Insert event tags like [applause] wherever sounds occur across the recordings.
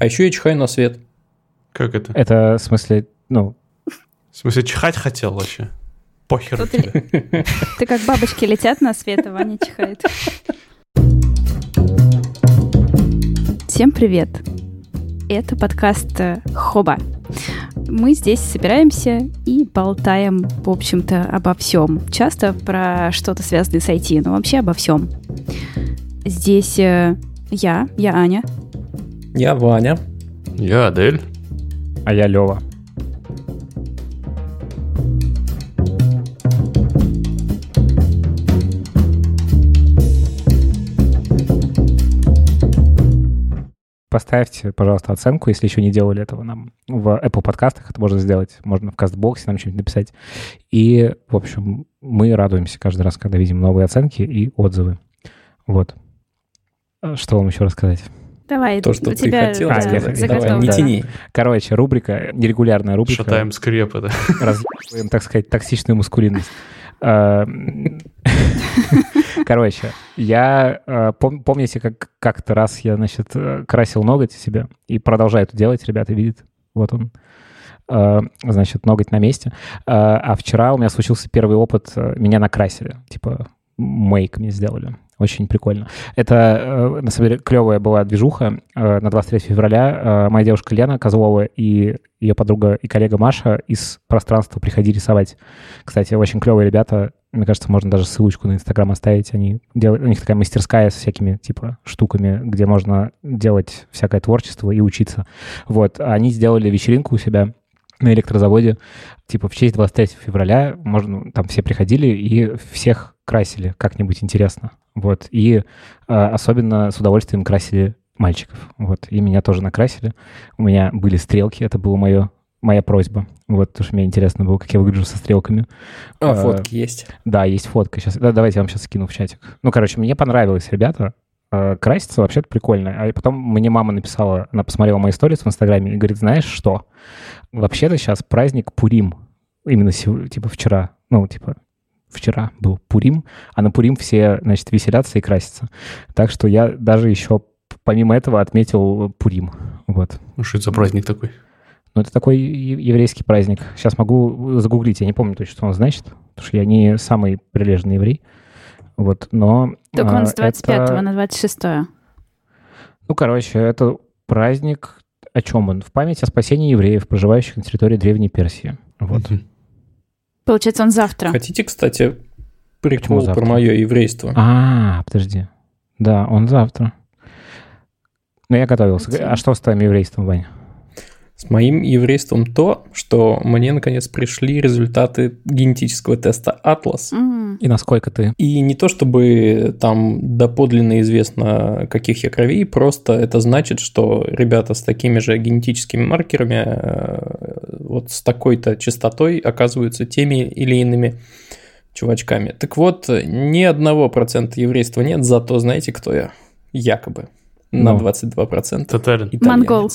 А еще я чихаю на свет. Как это? Это в смысле, ну, В смысле, чихать хотел вообще? Похер ли- [laughs] Ты как бабочки летят на свет, а Ваня чихает. Всем привет! Это подкаст э, Хоба. Мы здесь собираемся и болтаем, в общем-то, обо всем. Часто про что-то связанное с IT, но вообще обо всем. Здесь э, я, я Аня. Я Ваня. Я Адель. а я Лева. Поставьте, пожалуйста, оценку, если еще не делали этого нам в Apple подкастах. Это можно сделать. Можно в Кастбоксе нам что-нибудь написать. И, в общем, мы радуемся каждый раз, когда видим новые оценки и отзывы. Вот. А Что вам еще рассказать? Давай, То, что у ты тебя хотел А, я сказать. Давай, не Да. тяни. Короче, рубрика, нерегулярная рубрика. Шатаем скрепы, да. разъебываем, так сказать, токсичную маскулинность. А, [laughs] Короче, я... э, пом- Помните, как как-то раз я, значит, э, красил ноготь себе и продолжаю это делать, ребята видят. Вот он. Э, Значит, ноготь на месте. А а вчера у меня случился первый опыт, э, меня накрасили. Типа, мейк мне сделали. Очень прикольно. Это, э, на самом деле, клевая была движуха. Э, На 23 февраля э, моя девушка Лена Козлова и ее подруга и коллега Маша из пространства приходили рисовать. Кстати, очень клевые ребята. Мне кажется, можно даже ссылочку на Инстаграм оставить. Они делают, у них такая мастерская с всякими типа штуками, где можно делать всякое творчество и учиться. Вот. Они сделали вечеринку у себя на электрозаводе, типа в честь 23 февраля, можно, там все приходили и всех красили как-нибудь интересно. Вот. И э, особенно с удовольствием красили мальчиков. Вот. И меня тоже накрасили. У меня были стрелки, это было мое, моя просьба. Вот, потому что мне интересно было, как я выгляжу со стрелками. А, Э, фотки есть. Да, есть фотка. Сейчас, да, давайте я вам сейчас скину в чатик. Ну, короче, мне понравилось, ребята. Э, Краситься вообще-то прикольно. А потом мне мама написала, она посмотрела мои истории в Инстаграме и говорит, знаешь что? Вообще-то сейчас праздник Пурим. Именно сего- типа вчера. Ну, типа вчера был Пурим, а на Пурим все, значит, веселятся и красятся. Так что я даже еще помимо этого отметил Пурим. Вот. Ну, что это за праздник такой? Ну, это такой еврейский праздник. Сейчас могу загуглить, я не помню точно, что он значит, потому что я не самый прилежный еврей. Вот, но... Только он а, с 25 это- на 26 Ну, короче, это праздник... О чем он? В память о спасении евреев, проживающих на территории Древней Персии. Вот. Получается, он завтра. Хотите, кстати, прикол про мое еврейство? А, подожди. Да, он завтра. Ну, я готовился. Хотим. А что с твоим еврейством, Ваня? С моим еврейством то, что мне наконец пришли результаты генетического теста «Атлас». И насколько ты... И не то чтобы там доподлинно известно, каких я кровей, просто это значит, что ребята с такими же генетическими маркерами, э, вот с такой-то частотой оказываются теми или иными чувачками. Так вот, ни одного процента еврейства нет, зато знаете, кто я? Якобы. На Ну. 22%. Татарин. Итальянец. Монгол.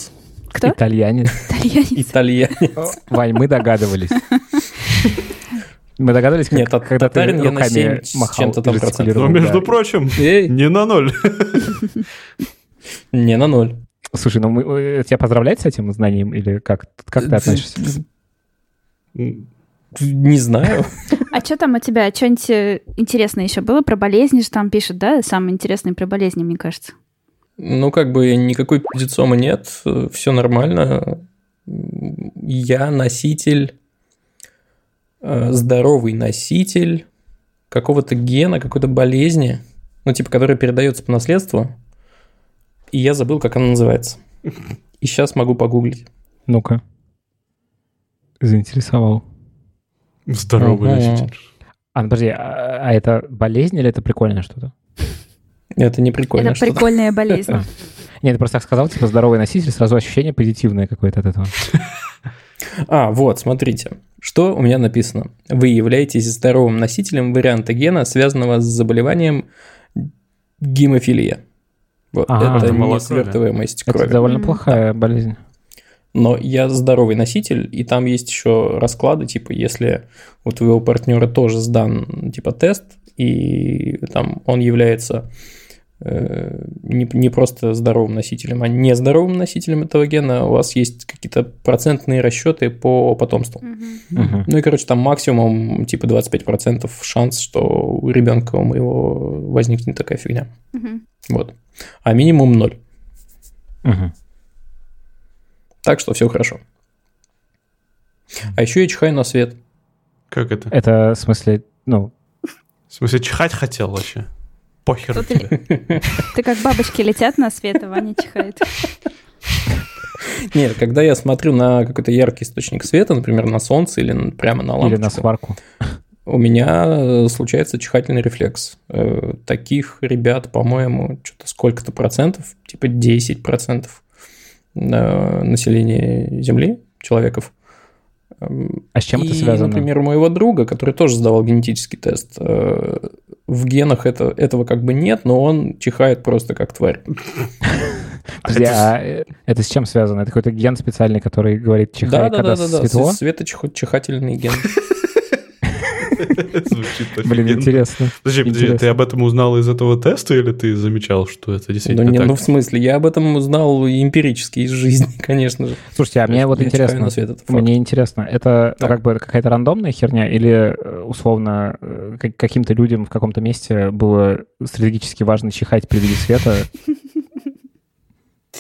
Кто? Итальянец. Итальянец. Итальянец. Вань, мы догадывались. [laughs] Мы догадывались, как, Нет, тат- когда ты я на руками 7 с махал чем-то там процентов. Но, Ну, между да. прочим, Эй, не на ноль. не на ноль. Слушай, ну мы, э, тебя поздравлять с этим знанием или как, как ты относишься? Не знаю. А что там у тебя? Что-нибудь э, интересное еще было? Про болезни же там пишут, да? Самое интересное про болезни, мне кажется. Ну, как бы никакой пиздецома нет, все нормально. Я носитель, здоровый носитель какого-то гена, какой-то болезни, ну, типа, которая передается по наследству, и я забыл, как она называется. И сейчас могу погуглить. Ну-ка. Заинтересовал. Здоровый Ага. носитель. А, ну, подожди, а, а это болезнь или это прикольное что-то? Это не прикольно. Это прикольная болезнь. [laughs] Нет, просто так сказал, типа, здоровый носитель, сразу ощущение позитивное какое-то от этого. А, вот, смотрите. Что у меня написано? Вы являетесь здоровым носителем варианта гена, связанного с заболеванием гемофилия. Вот, А, это малокровие. несвертываемость Это крови. довольно М, плохая болезнь. Но я здоровый носитель, и там есть еще расклады, типа, если у твоего партнера тоже сдан, типа, тест, и там он является не, не просто здоровым носителем, а нездоровым носителем этого гена, у вас есть какие-то процентные расчеты по потомству. Мгм. Ну и, короче, там максимум типа 25% шанс, что у ребенка у моего возникнет такая фигня. Мгм. Вот. А минимум ноль. Мгм. Так что все хорошо. А еще я чихаю на свет. Как это? Это в смысле, ну, В смысле, чихать хотел вообще? Похер Тут тебе. Ты как бабочки летят на свет, а Ваня чихает. Нет, когда я смотрю на какой-то яркий источник света, например, на солнце или прямо на лампочку, или на сварку. у меня э, случается чихательный рефлекс. Э, Таких ребят, по-моему, что-то сколько-то процентов, типа 10 процентов э, населения Земли, человеков. А с чем И, это связано? например, у моего друга, который тоже сдавал генетический тест, в генах это, этого как бы нет, но он чихает просто как тварь. Подожди, а э, это с чем связано? Это какой-то ген специальный, который говорит чихай, когда Да-да-да, светло? светочихательный ген. [laughs] Звучит Блин, интересно. Подожди, подожди, ты об этом узнал из этого теста или ты замечал, что это Ну, действительно не, так? ну, в смысле, я об этом узнал эмпирически из жизни, [laughs] конечно же. Слушайте, а мне вот интересно, на свет, это факт. мне интересно, это Так. как бы какая-то рандомная херня или э, условно э, как- каким-то людям в каком-то месте было стратегически важно чихать при виде света? [laughs]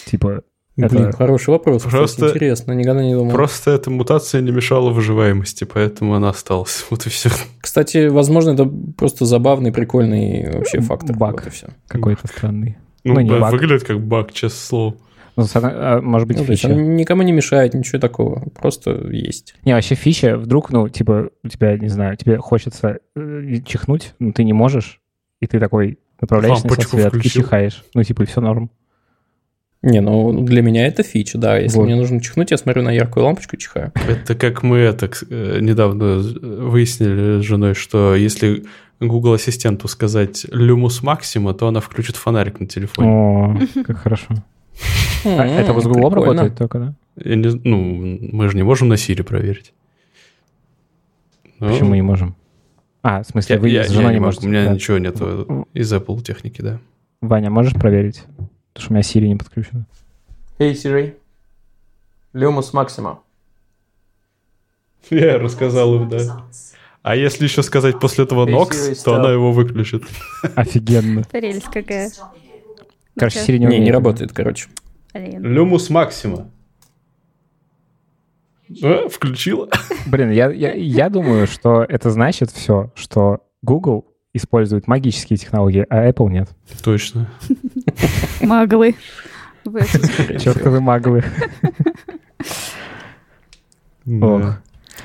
Типа, Это- Блин, хороший вопрос. кстати, Просто- интересно, никогда не думал. Просто эта мутация не мешала выживаемости, поэтому она осталась. [laughs] Вот и все. Кстати, возможно, это просто забавный, прикольный вообще фактор. Баг. Вот и все. какой-то странный. Ну, Ну, не да, баг. выглядит как баг, честное слово. Ну, а, может быть, Ну, фича. никому не мешает, ничего такого. Просто есть. Не, вообще фича, вдруг, ну, типа, у тебя, не знаю, тебе хочется э, чихнуть, но ты не можешь, и ты такой направляешься на свет и включил. чихаешь. Ну, типа, и все норм. Не, ну для меня это фича, да. Если Вот. мне нужно чихнуть, я смотрю на яркую лампочку и чихаю. Это как мы это э, недавно выяснили с женой, что если Google ассистенту сказать люмус максима, то она включит фонарик на телефоне. О, как хорошо. А это вот с Google работает только, да? Я не- ну, мы же не можем на Siri проверить. Ну, Почему мы не можем? А, в смысле, вы с я женой не можете? у меня ничего нет из Apple техники, да. Ваня, можешь проверить? Потому что у меня Siri не подключена. Эй, Siri. Люмус Максима. Я рассказал им, да. А если еще сказать после этого Hey, Nox, Siri, то она его выключит. Офигенно. Прелесть какая. Короче. Siri не Не, работает, короче. Люмус максима. А, включила? Блин, я, я, я думаю, что это значит все, что Google использует магические технологии, а Apple нет. Точно. [laughs] Маглы. Чертовы маглы. [laughs] Ох.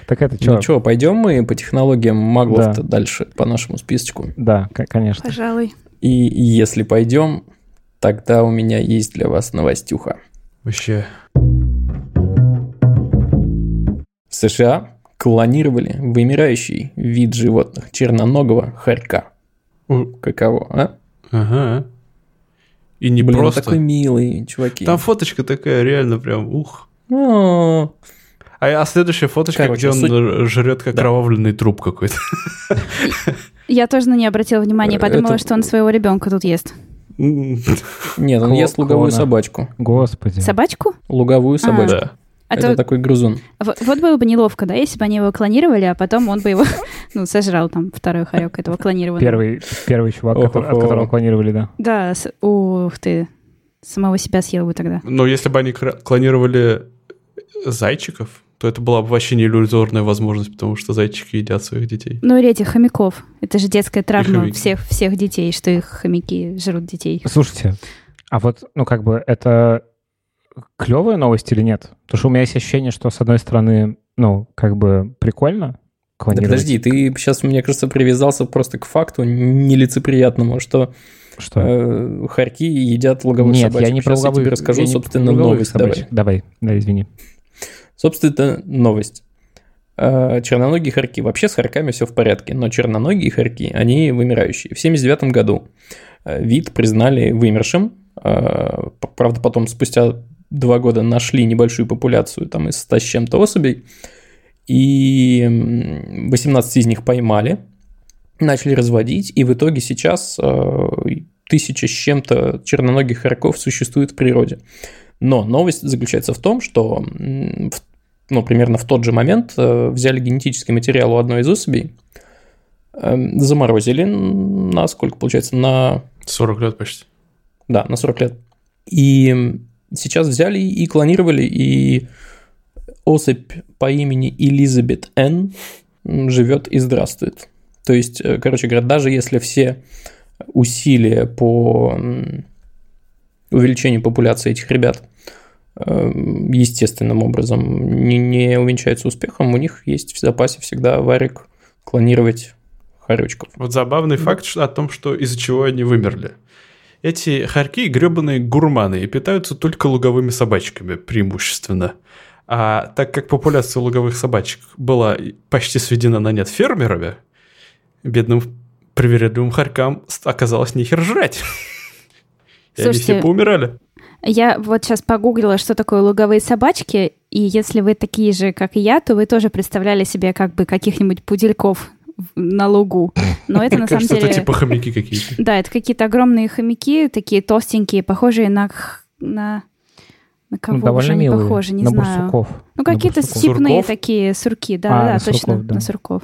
Так это что? Ну что, пойдем мы по технологиям маглов дальше, по нашему списочку. Да, конечно. Пожалуй. И если пойдем, тогда у меня есть для вас новостюха. Вообще. В США клонировали вымирающий вид животных черноногого хорька. Каково, а? Ага. И не Блин, он просто. такой милый, чуваки. Там фоточка такая, реально прям, ух. А, а следующая фоточка, Короче, где он суть- ж- жрет как Да. кровавленный труп какой-то. Я тоже на нее обратила внимание, Э, подумала, это- что он своего ребенка тут ест. Нет, он ест луговую собачку. Господи. Собачку? Луговую собачку. А Это то такой грызун. вот было бы неловко, да, если бы они его клонировали, а потом он бы его, [laughs] ну, сожрал там второй хорек этого клонированного. Первый, первый чувак, от которого клонировали, да. Да, ух ты, самого себя съел бы тогда. Но если бы они клонировали зайчиков, то это была бы вообще не иллюзорная возможность, потому что зайчики едят своих детей. Ну, или этих хомяков. Это же детская травма всех, всех детей, что их хомяки жрут детей. Слушайте, а вот, ну, как бы, это клевая новость или нет? Потому что у меня есть ощущение, что, с одной стороны, ну, как бы, прикольно Да подожди, ты сейчас, мне кажется, привязался просто к факту нелицеприятному, что Что? э, хорьки едят луговых Нет, собачек. я не про Сейчас я тебе расскажу, я собственно, новость. собачек. Давай. Давай, да, извини. Собственно, новость. Э, Черноногие хорьки. Вообще с хорьками все в порядке, но черноногие хорьки, они вымирающие. В 79 году э, вид признали вымершим. Э, Правда, потом спустя два года нашли небольшую популяцию там из 100 с чем-то особей. И м, 18 из них поймали, начали разводить, и в итоге сейчас э, тысяча с чем-то черноногих хорьков существует в природе. Но новость заключается в том, что ну, примерно в тот же момент э, взяли генетический материал у одной из особей, эм, заморозили на сколько получается? На... 40 лет почти. Да, на 40 лет. И сейчас взяли и клонировали, и особь по имени Элизабет Н живет и здравствует. То есть, э, короче говоря, даже если все усилия по увеличению популяции этих ребят э, естественным образом не, не увенчаются успехом, у них есть в запасе всегда варик клонировать хорючков. Вот забавный да. факт о том, что из-за чего они вымерли. Эти хорьки гребаные гурманы и питаются только луговыми собачками преимущественно. А так как популяция луговых собачек была почти сведена на нет фермерами, бедным привередливым хорькам оказалось нехер жрать. И они все поумирали. Я вот сейчас погуглила, что такое луговые собачки, и если вы такие же, как и я, то вы тоже представляли себе как бы каких-нибудь пудельков на лугу. Но это на самом деле... это типа хомяки какие-то. Да, это какие-то огромные хомяки, такие толстенькие, похожие на... на... На кого ну, довольно же они милые. похожи, не на знаю. Бурсуков. Ну, какие-то степные такие сурки, да, а, да, на точно, сурков, да. на сурков.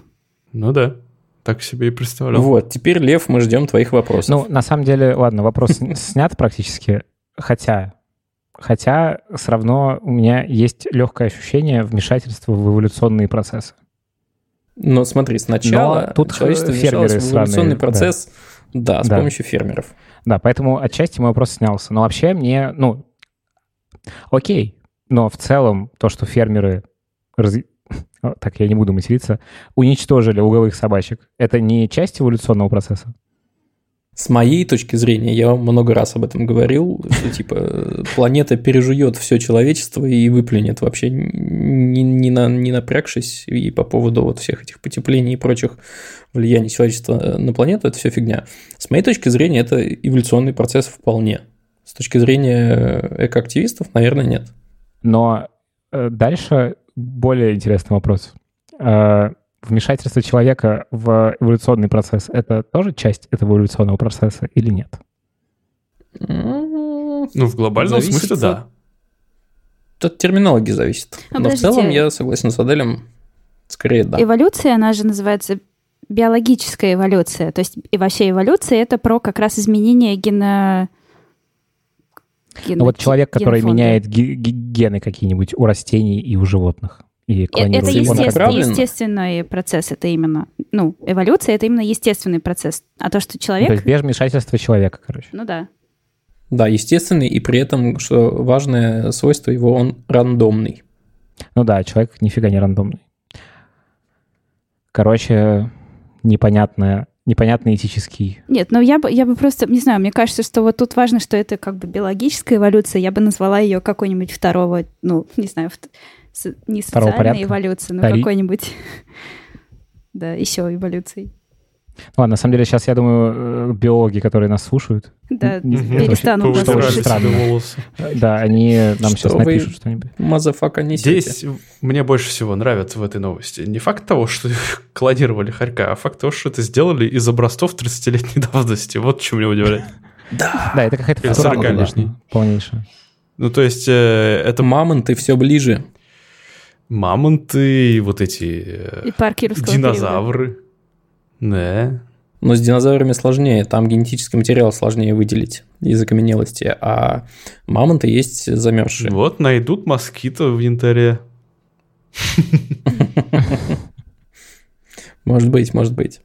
Ну да, так себе и представлял. Вот, теперь, Лев, мы ждем твоих вопросов. Ну, на самом деле, ладно, вопрос [laughs] снят практически, хотя Хотя все равно у меня есть легкое ощущение вмешательства в эволюционные процессы. Но смотри, сначала Но тут человечество фермеры в эволюционный сраные, процесс, да, с Да. помощью фермеров. Да, поэтому отчасти мой вопрос снялся. Но вообще мне, ну, окей. Но в целом то, что фермеры, раз- [laughs] так я не буду материться, уничтожили луговых собачек, это не часть эволюционного процесса? С моей точки зрения, я много раз об этом говорил, что типа планета пережует все человечество и выплюнет вообще не, не, на, не напрягшись и по поводу вот всех этих потеплений и прочих влияний человечества на планету, это все фигня. С моей точки зрения, это эволюционный процесс вполне. С точки зрения экоактивистов, наверное, нет. Но э, дальше более интересный вопрос. Вмешательство человека в эволюционный процесс — это тоже часть этого эволюционного процесса или нет? Ну, в глобальном Зависит смысле, от- да. От терминологии зависит. А, Но в целом я согласен с Аделем, скорее да. Эволюция, она же называется биологическая эволюция. То есть и вообще эволюция — это про как раз изменение гена... Ну вот человек, который генофонда. меняет ге- ге- гены какие-нибудь у растений и у животных. И Э- Это естественно- естественный процесс, это именно, ну, эволюция это именно естественный процесс. А то, что Ну, То человек, есть без вмешательства человека, короче. ну да. Да, естественный, и при этом, что важное свойство его, он рандомный. Ну да, человек нифига не рандомный. Короче, непонятное, непонятный этический. Нет, ну я бы, я бы просто, не знаю, мне кажется, что вот тут важно, что это как бы биологическая эволюция, я бы назвала ее какой-нибудь второго, ну, не знаю, не Второго социальной порядка? эволюции, но Втори- какой-нибудь, [laughs] да, еще эволюцией. Ладно, на самом деле сейчас, я думаю, э, биологи, которые нас слушают, Да, Не- перестанут нас слушать. волосы. э, да, они нам Что сейчас напишут что-нибудь. Motherfucker несете. Здесь мне больше всего нравится в этой новости не факт того, что [laughs] клонировали хорька, а факт того, что это сделали из образцов 30-летней давности. Вот что меня удивляет. Да. Да, это какая-то Или футурама, 40-летний. конечно, полнейшая. Ну, то есть, э, это Это мамонты все ближе. Мамонты, вот эти э, И парк динозавры. Да. Но с динозаврами сложнее, там генетический материал сложнее выделить из окаменелости, а мамонты есть замерзшие. Вот найдут москито в янтаре. [laughs] Может быть, может быть.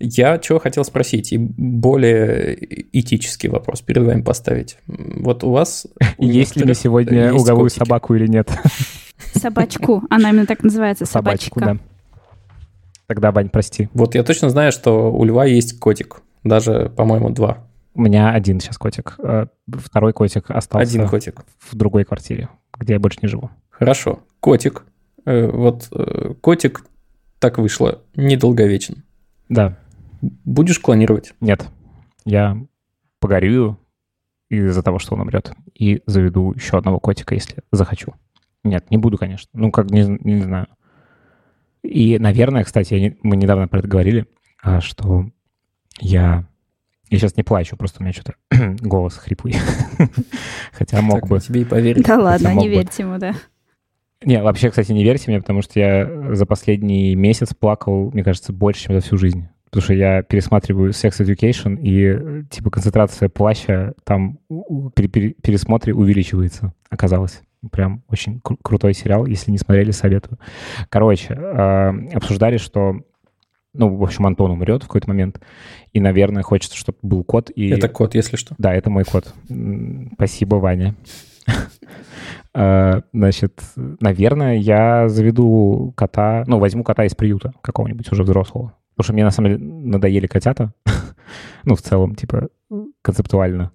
Я чего хотел спросить, и более этический вопрос перед вами поставить. Вот у вас... [laughs] Есть ли сегодня луговую котики. собаку или нет? [laughs] Собачку, она именно так называется, Собачку, собачка. да. Тогда, Бань, прости. Вот я точно знаю, что у льва есть котик. Даже, по-моему, два. У меня один сейчас котик. э, Второй котик остался Один котик. в другой квартире, где я больше не живу. Хорошо. Котик. Э, Вот э, котик так вышло, недолговечен. Да, Будешь клонировать? нет. Я погорюю из-за того, что он умрет, и заведу еще одного котика, если захочу. Нет, не буду, конечно. Ну, как, не, не знаю. И, наверное, кстати, не- мы недавно про это говорили, а, что я Я сейчас не плачу, просто у меня что-то [clears throat] голос хриплый. [laughs] Хотя мог Так бы. тебе и поверить. Да ладно, не верьте ему, да. Не, вообще, кстати, не верьте мне, потому что я за последний месяц плакал, мне кажется, больше, чем за всю жизнь. Потому что я пересматриваю Sex Education, и типа концентрация плача там при пере- пересмотре увеличивается, оказалось. Прям очень кру- крутой сериал. Если не смотрели, советую. Короче, э, обсуждали, что ну, в общем, Антон умрет в какой-то момент, и, наверное, хочется, чтобы был кот. И... Это код, если что. Да, это мой кот. Спасибо, Ваня. [laughs] Э, Значит, наверное, я заведу кота, ну, возьму кота из приюта какого-нибудь уже взрослого. Потому что мне, на самом деле, надоели котята. [laughs] Ну, в целом, типа, концептуально.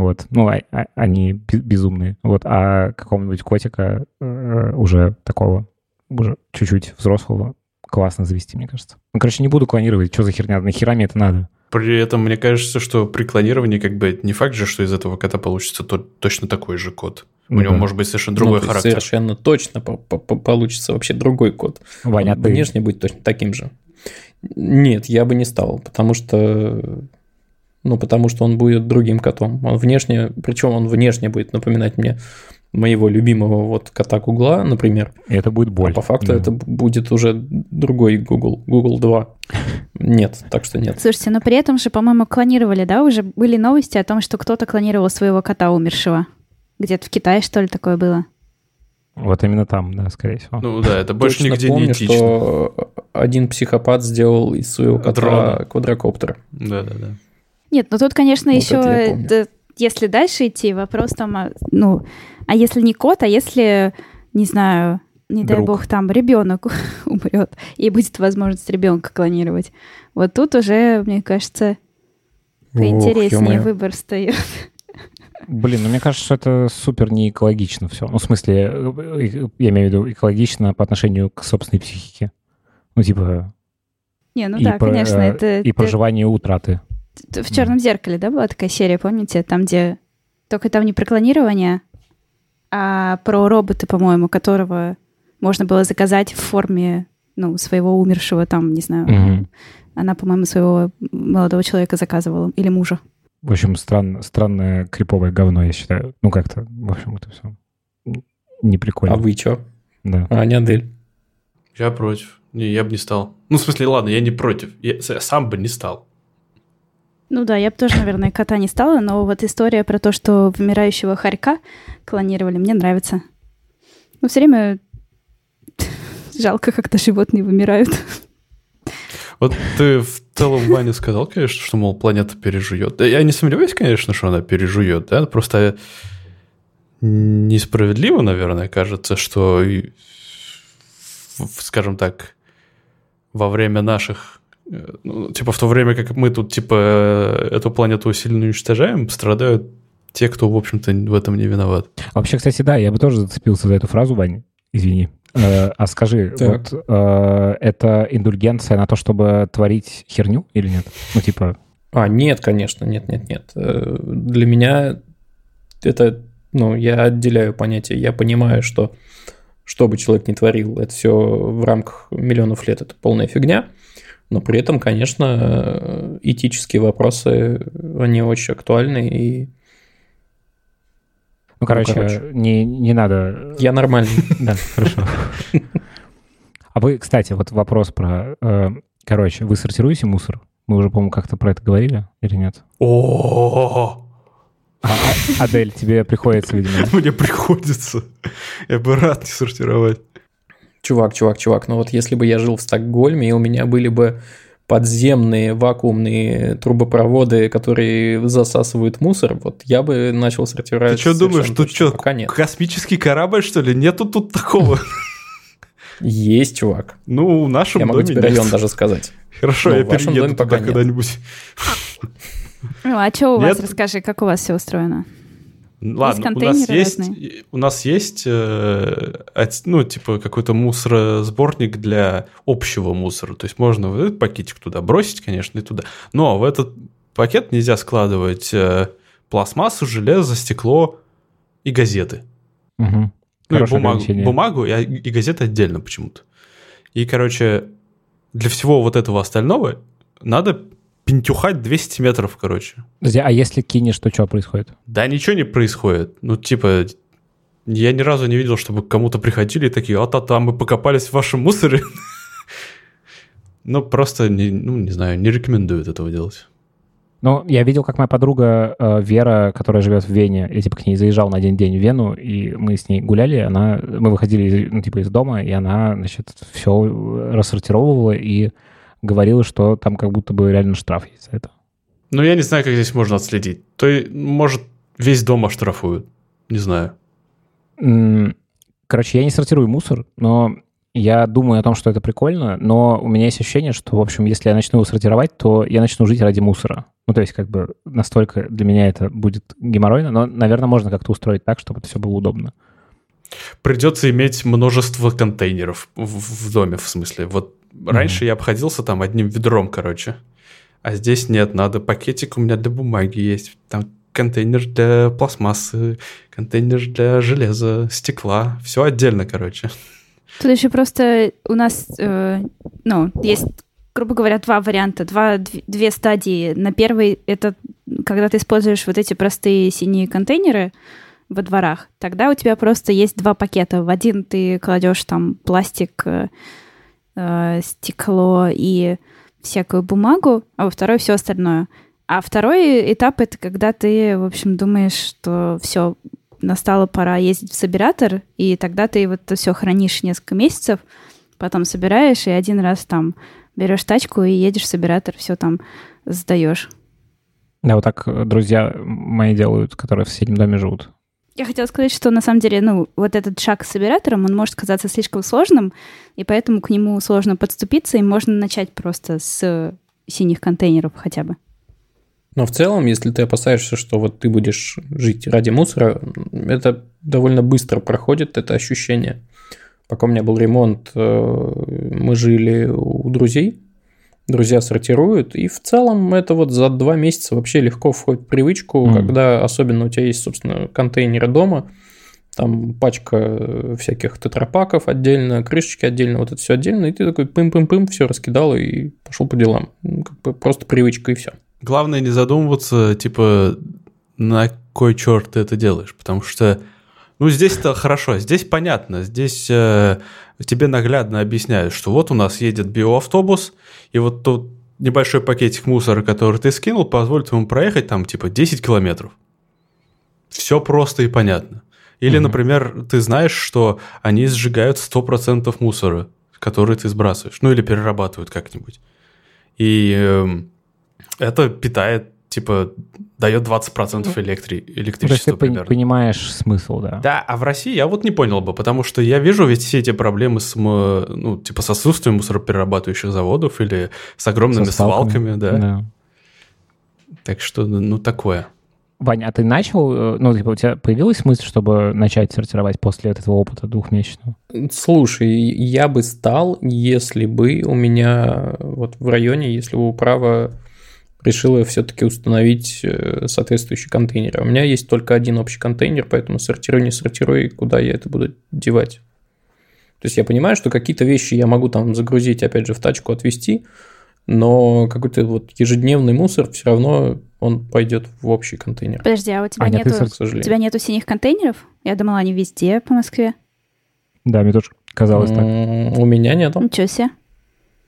Вот. Ну, а- а- они бе- безумные. Вот. А какого-нибудь котика э, уже такого, уже чуть-чуть взрослого, классно завести, мне кажется. Ну, короче, не буду клонировать. Что за херня? Нахера мне это надо? При этом мне кажется, что при клонировании как бы не факт же, что из этого кота получится то- точно такой же кот. У Ну него да. может быть совершенно Ну, другой есть характер. Совершенно точно по- по- по- получится вообще другой код. Ваня, Он ты? внешне будет точно таким же. Нет, я бы не стал, потому что... Ну, потому что он будет другим котом. Он внешне, причем он внешне будет напоминать мне моего любимого вот кота Гугла, например. И это будет боль. А по факту Да. это будет уже другой Google, Google 2. Нет, так что нет. Слушайте, но при этом же, по-моему, клонировали, да? Уже были новости о том, что кто-то клонировал своего кота умершего. Где-то в Китае, что ли, такое было? Вот именно там, да, скорее всего. Ну да, это больше Точно нигде помню, не этично. что один психопат сделал из своего кота Дрона. квадрокоптер. Да-да-да. Нет, ну тут, конечно, Вот еще, да, если дальше идти, вопрос там, а, ну, а если не кот, а если, не знаю, не дай Друг. бог, там ребенок [laughs] умрет, и будет возможность ребенка клонировать. Вот тут уже, мне кажется, поинтереснее ё-моё. выбор встает. [laughs] Блин, ну мне кажется, что это супер не экологично все. Ну, в смысле, э, э, я имею в виду экологично по отношению к собственной психике. Ну, типа, Не, ну и, да, про- конечно, э, это, и это- проживание утраты. В черном зеркале, да, была такая серия, помните, там, где только там не про клонирование, а про робота, по-моему, которого можно было заказать в форме, ну, своего умершего, там, не знаю, Мгм. она, по-моему, своего молодого человека заказывала или мужа. В общем, странно, странное криповое говно, я считаю. Ну, как-то, в общем, это все не прикольно. А вы чё? Да. Аня Адель. Я против. Не, я бы не стал. Ну, в смысле, ладно, я не против. Я сам бы не стал. Ну да, я бы тоже, наверное, кота не стала, но вот история про то, что вымирающего хорька клонировали, мне нравится. Ну, все время [laughs] жалко, когда животные вымирают. Вот ты в целом Ване сказал, конечно, что, мол, планета пережует. Я не сомневаюсь, конечно, что она пережует, да, просто несправедливо, наверное, кажется, что, скажем так, во время наших, ну, типа в то время, как мы тут, типа, э, эту планету сильно уничтожаем, страдают те, кто, в общем-то, в этом не виноват. Вообще, кстати, да, я бы тоже зацепился за эту фразу, Вань, извини. Э, а скажи, вот э, это индульгенция на то, чтобы творить херню или нет? Ну, типа, А, нет, конечно, нет, нет, нет. Для меня это, ну, я отделяю понятие. Я понимаю, что что бы человек ни творил, это все в рамках миллионов лет, это полная фигня. Но при этом, конечно, э, этические вопросы, они очень актуальны, и ну, короче, короче. Не, не надо... я нормальный. [laughs] Да, хорошо. А вы, кстати, вот вопрос про... э, короче, вы сортируете мусор? Мы уже, по-моему, как-то про это говорили или нет? О, А, а- Адель, тебе приходится, видимо... [laughs] мне приходится. Я бы рад не сортировать. Чувак, чувак, чувак, ну вот если бы я жил в Стокгольме, и у меня были бы подземные вакуумные трубопроводы, которые засасывают мусор, вот я бы начал сортировать. Ты что думаешь, тут точно. что, Пока нет. космический корабль, что ли? Нету тут такого. Есть, чувак. Ну, в нашем Я могу доме тебе нет. район даже сказать. Хорошо, Ну, я перееду туда когда-нибудь. Ну, а что у вас, расскажи, как у вас все устроено? Ладно, у нас есть, разные? у нас есть, э, ну, типа, какой-то мусоросборник для общего мусора. То есть можно этот пакетик туда бросить, конечно, и туда. Но в этот пакет нельзя складывать э, пластмассу, железо, стекло и газеты. Мгм. Ну, и бумагу, бумагу и, и газеты отдельно почему-то. И, короче, для всего вот этого остального надо пентюхать 200 метров, короче. Подожди, а если кинешь, то что происходит? Да ничего не происходит. Ну, типа, я ни разу не видел, чтобы кому-то приходили и такие, а-та-та, мы покопались в вашем мусоре. [laughs] Ну, просто, не, ну, не знаю, не рекомендуют этого делать. Ну, я видел, как моя подруга э, Вера, которая живет в Вене, я типа к ней заезжал на один день в Вену, и мы с ней гуляли, она, мы выходили, ну, типа из дома, и она, значит, все рассортировывала и говорила, что там как будто бы реально штраф есть за это. Ну, я не знаю, как здесь можно отследить. То может, весь дом оштрафуют. Не знаю. Короче, я не сортирую мусор, но я думаю о том, что это прикольно, но у меня есть ощущение, что, в общем, если я начну его сортировать, то я начну жить ради мусора. Ну, то есть, как бы, настолько для меня это будет геморройно, но, наверное, можно как-то устроить так, чтобы это все было удобно. Придется иметь множество контейнеров в, в доме, в смысле. Вот mm-hmm. раньше я обходился там одним ведром, короче. А здесь нет, надо пакетик у меня для бумаги есть. Там контейнер для пластмассы, контейнер для железа, стекла. Все отдельно, короче. Тут еще просто у нас, э, ну, есть, грубо говоря, два варианта, два, две стадии. На первой это когда ты используешь вот эти простые синие контейнеры во дворах, тогда у тебя просто есть два пакета. В один ты кладешь там пластик, э, стекло и всякую бумагу, а во второй все остальное. А второй этап это когда ты, в общем, думаешь, что все, настала пора ездить в собиратор, и тогда ты вот это все хранишь несколько месяцев, потом собираешь, и один раз там берешь тачку и едешь в собиратор, все там сдаешь. Да, вот так э, друзья мои делают, которые в соседнем доме живут. Я хотела сказать, что на самом деле, ну, вот этот шаг с собиратором, он может казаться слишком сложным, и поэтому к нему сложно подступиться, и можно начать просто с синих контейнеров хотя бы. Но в целом, если ты опасаешься, что вот ты будешь жить ради мусора, это довольно быстро проходит, это ощущение. Пока у меня был ремонт, э, мы жили у друзей, друзья сортируют, и в целом это вот за два месяца вообще легко входит в привычку, mm. когда особенно у тебя есть, собственно, контейнеры дома, там пачка всяких тетрапаков отдельно, крышечки отдельно, вот это все отдельно, и ты такой пым-пым-пым, все раскидал и пошел по делам. Ну, как бы просто привычка и все. Главное не задумываться, типа, на кой черт ты это делаешь, потому что, ну, здесь-то хорошо, здесь понятно, здесь э, тебе наглядно объясняют, что вот у нас едет биоавтобус, и вот тот небольшой пакетик мусора, который ты скинул, позволит ему проехать там, типа, 10 километров. Все просто и понятно. Или, mm-hmm. например, ты знаешь, что они сжигают 100% мусора, который ты сбрасываешь, ну или перерабатывают как-нибудь. И... Э, это питает, типа, дает 20% электри... электричества То есть ты понимаешь смысл, да. Да, а в России я вот не понял бы, потому что я вижу ведь все эти проблемы с, ну, типа, с отсутствием мусороперерабатывающих заводов или с огромными Со свалками, да. да. Так что, ну, такое. Ваня, а ты начал, э, ну, типа, у тебя появилась мысль, чтобы начать сортировать после этого опыта двухмесячного? Слушай, я бы стал, если бы у меня вот в районе, если бы управа решила все-таки установить э, соответствующий контейнер. У меня есть только один общий контейнер, поэтому сортируй, не сортируй, куда я это буду девать. То есть я понимаю, что какие-то вещи я могу там загрузить, опять же, в тачку отвезти, но какой-то вот ежедневный мусор все равно он пойдет в общий контейнер. Подожди, а у тебя, а нету, у тебя нету синих контейнеров? Я думала, они везде по Москве. Да, мне тоже казалось так. У меня нету. Ничего себе.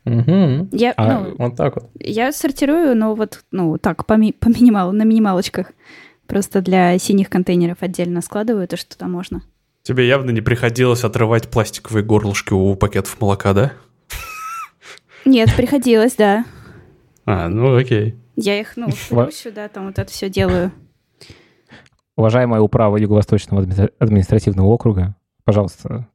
Угу. Я, а, ну, вот так вот. Я сортирую, но вот, ну, так, по, ми, по минималу, на минималочках. Просто для синих контейнеров отдельно складываю то, что там можно. Тебе явно не приходилось отрывать пластиковые горлышки у пакетов молока, да? Нет, приходилось, да. А, ну окей. Я их, ну, кручу, да, там вот это все делаю. Уважаемая управа Юго-Восточного административного округа, пожалуйста,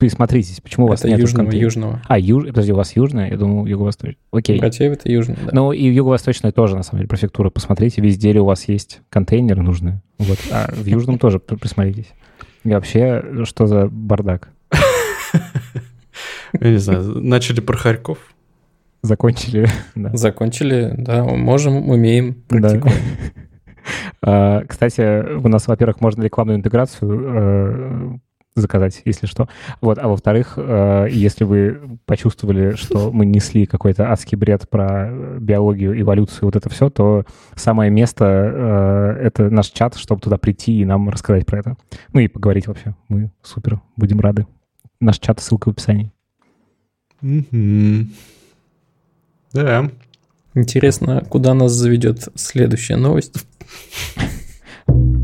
присмотритесь, почему у вас нет южного, контейнера. южного. А, юж... подожди, у вас южное? Я думал, юго-восточное. Окей. Братьев это южное, да. Ну, и юго-восточное тоже, на самом деле, префектура. Посмотрите, везде ли у вас есть контейнеры нужные. Вот. А в южном тоже присмотритесь. И вообще, что за бардак? Я не знаю, начали про Харьков. Закончили, да. Закончили, да, можем, умеем, практикуем. Да. [laughs] Кстати, у нас, во-первых, можно рекламную интеграцию э, заказать, если что. Вот, а во-вторых, э, если вы почувствовали, что мы несли какой-то адский бред про биологию, эволюцию, вот это все, то самое место э, — это наш чат, чтобы туда прийти и нам рассказать про это. Ну и поговорить вообще. Мы супер будем рады. Наш чат, ссылка в описании. Да. Интересно, куда нас заведет следующая новость? [laughs]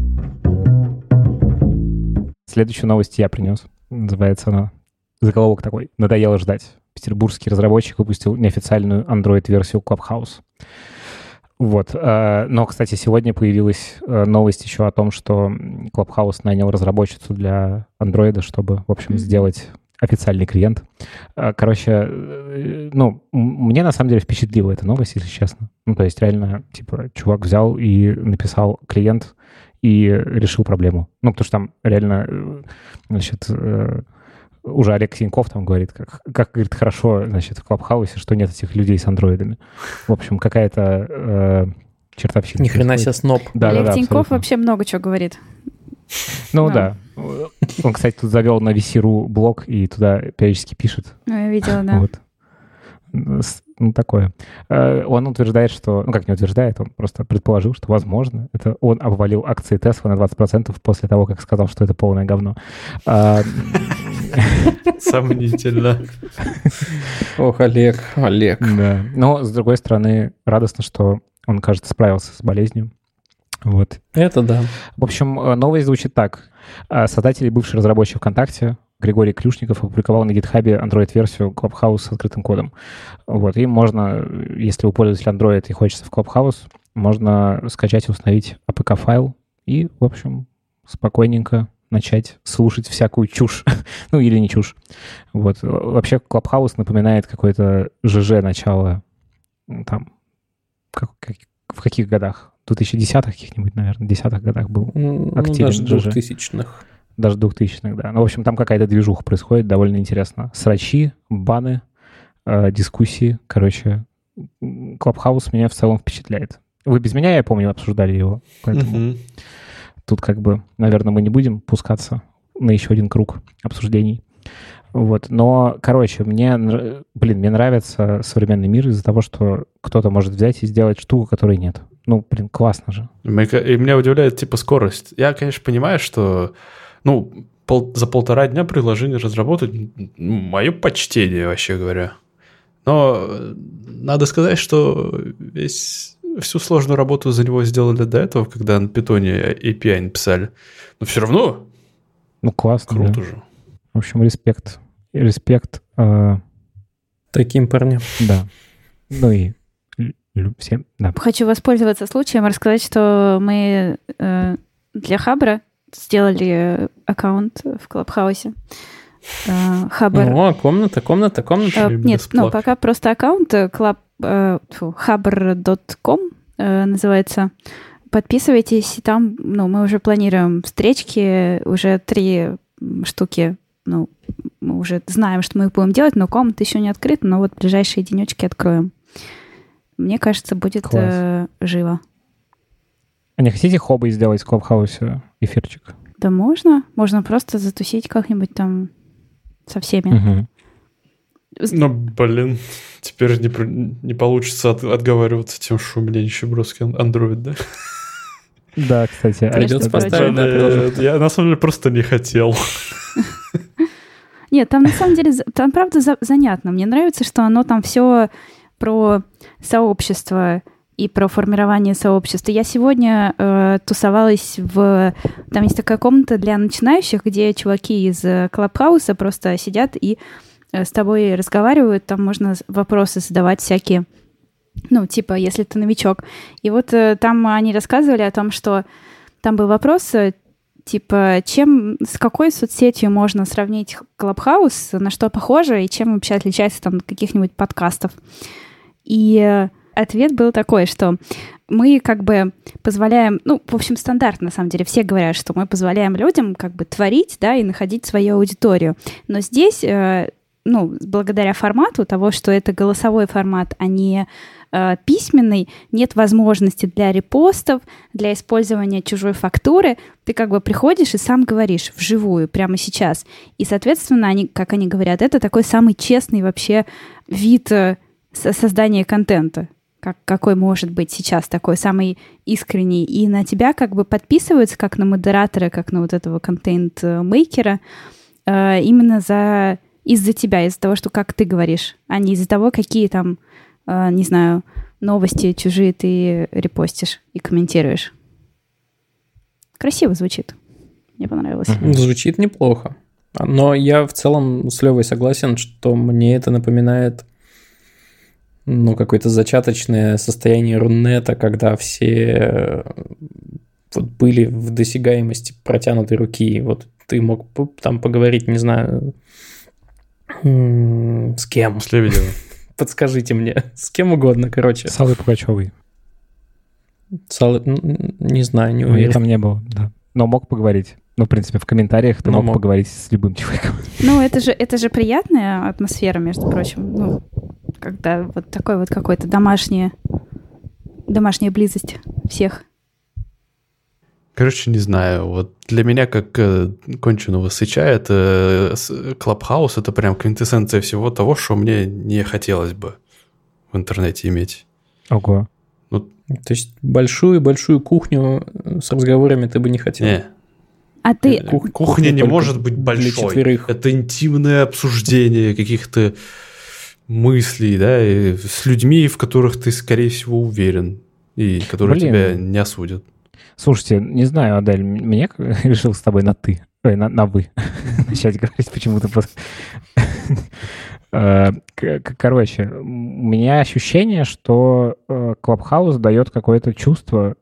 Следующую новость я принес. Называется она заголовок такой. Надоело ждать. Петербургский разработчик выпустил неофициальную Android-версию Clubhouse. Вот. Э, но, кстати, сегодня появилась э, новость еще о том, что Clubhouse нанял разработчицу для Android, чтобы, в общем, сделать официальный клиент. Э, короче, ну, мне на самом деле впечатлила эта новость, если честно. Ну, то есть реально, типа, чувак взял и написал клиент и решил проблему. Ну, потому что там реально, значит, уже Олег Синьков там говорит, как, как говорит, хорошо, значит, в Клабхаусе, что нет этих людей с андроидами. В общем, какая-то э, чертовщина. Ни хрена себе сноб. Да, Олег да, да, Тиньков абсолютно. вообще много чего говорит. Ну да. Он, кстати, тут завел на VC.ru блог и туда периодически пишет. Ну, я видела, да. Вот ну, такое. Э, он утверждает, что... Ну, как не утверждает, он просто предположил, что, возможно, это он обвалил акции Тесла на 20% после того, как сказал, что это полное говно. А, Сомнительно. Ох, Олег, Олег. Да. Но, с другой стороны, радостно, что он, кажется, справился с болезнью. Вот. Это да. В общем, э, новость звучит так. Э, создатель и бывший разработчик ВКонтакте Григорий Клюшников опубликовал на GitHub Android-версию Clubhouse с открытым кодом. Вот, и можно, если вы пользователь Android и хочется в Clubhouse, можно скачать и установить APK-файл и, в общем, спокойненько начать слушать всякую чушь. [laughs] ну, или не чушь. Вот. Вообще, Clubhouse напоминает какое-то ЖЖ начало там, как, как, в каких годах? 2010-х каких-нибудь, наверное, десятых годах был активен ну, даже 2000-х даже 2000-х, да. Ну, в общем, там какая-то движуха происходит, довольно интересно. Срачи, баны, э, дискуссии, короче. Клабхаус меня в целом впечатляет. Вы без меня, я помню, обсуждали его, поэтому тут как бы, наверное, мы не будем пускаться на еще один круг обсуждений. Вот, но, короче, мне, блин, мне нравится современный мир из-за того, что кто-то может взять и сделать штуку, которой нет. Ну, блин, классно же. И меня удивляет, типа, скорость. Я, конечно, понимаю, что ну, пол, за полтора дня приложение разработать, мое почтение, вообще говоря. Но э, надо сказать, что весь, всю сложную работу за него сделали до этого, когда на питоне API написали. Но все равно ну, классно. Круто да. же. В общем, респект. Респект. Э... Таким парням. Да. Ну и всем, да. Хочу воспользоваться случаем рассказать, что мы э, для Хабра сделали аккаунт в Клабхаусе. Uh, Хабр... О, комната, комната, комната. Uh, нет, ну, пока просто аккаунт club, hubr.com uh, называется. Подписывайтесь, и там, ну, мы уже планируем встречки, уже три штуки, ну, мы уже знаем, что мы их будем делать, но комната еще не открыта, но вот ближайшие денечки откроем. Мне кажется, будет uh, живо. А не хотите хобби сделать в Клабхаусе эфирчик? Да можно. Можно просто затусить как-нибудь там со всеми. Угу. Ну, блин, теперь не, не получится от, отговариваться тем, что у меня нищебродский Android, да? Да, кстати. Придется поставить, да, Я на самом деле просто не хотел. Нет, там на самом деле, там правда занятно. Мне нравится, что оно там все про сообщество, и про формирование сообщества. Я сегодня э, тусовалась в... Там есть такая комната для начинающих, где чуваки из Клабхауса просто сидят и э, с тобой разговаривают. Там можно вопросы задавать всякие. Ну, типа, если ты новичок. И вот э, там они рассказывали о том, что там был вопрос, э, типа, чем, с какой соцсетью можно сравнить Клабхаус, на что похоже, и чем вообще отличается там каких-нибудь подкастов. И э, ответ был такой, что мы как бы позволяем, ну, в общем, стандарт, на самом деле, все говорят, что мы позволяем людям как бы творить, да, и находить свою аудиторию. Но здесь э, ну, благодаря формату того, что это голосовой формат, а не э, письменный, нет возможности для репостов, для использования чужой фактуры. Ты как бы приходишь и сам говоришь вживую, прямо сейчас. И, соответственно, они, как они говорят, это такой самый честный вообще вид э, создания контента как, какой может быть сейчас такой самый искренний, и на тебя как бы подписываются, как на модератора, как на вот этого контент-мейкера, э, именно за из-за тебя, из-за того, что как ты говоришь, а не из-за того, какие там, э, не знаю, новости чужие ты репостишь и комментируешь. Красиво звучит. Мне понравилось. Звучит неплохо. Но я в целом с Левой согласен, что мне это напоминает ну, какое-то зачаточное состояние Рунета, когда все э, вот были в досягаемости протянутой руки. Вот ты мог там поговорить, не знаю, с кем? С Лебедевым. [laughs] Подскажите мне. [laughs] С кем угодно, короче. С Аллой Пугачевой. С Аллой... Не знаю, не уверен. Я там не был, да. Но мог поговорить. Ну, в принципе, в комментариях ты мог, мог поговорить с любым [laughs] человеком. Ну, это же, это же приятная атмосфера, между прочим. Ну, когда вот такой вот какой-то домашняя, домашняя близость всех. Короче, не знаю. Вот для меня, как э, конченого сыча, это Клабхаус, это прям квинтэссенция всего того, что мне не хотелось бы в интернете иметь. Ого. Ну, То есть большую-большую кухню с разговорами ты бы не хотел? Не. А ты... Кух- кухня не может быть большой. Это интимное обсуждение каких-то мыслей, да, и с людьми, в которых ты, скорее всего, уверен, и которые Блин. тебя не осудят. Слушайте, не знаю, Адель, мне [laughs] решил с тобой на «ты», ой, на, на «вы» [laughs] начать говорить почему-то. [laughs] Э, короче, у меня ощущение, что Клабхаус дает какое-то чувство...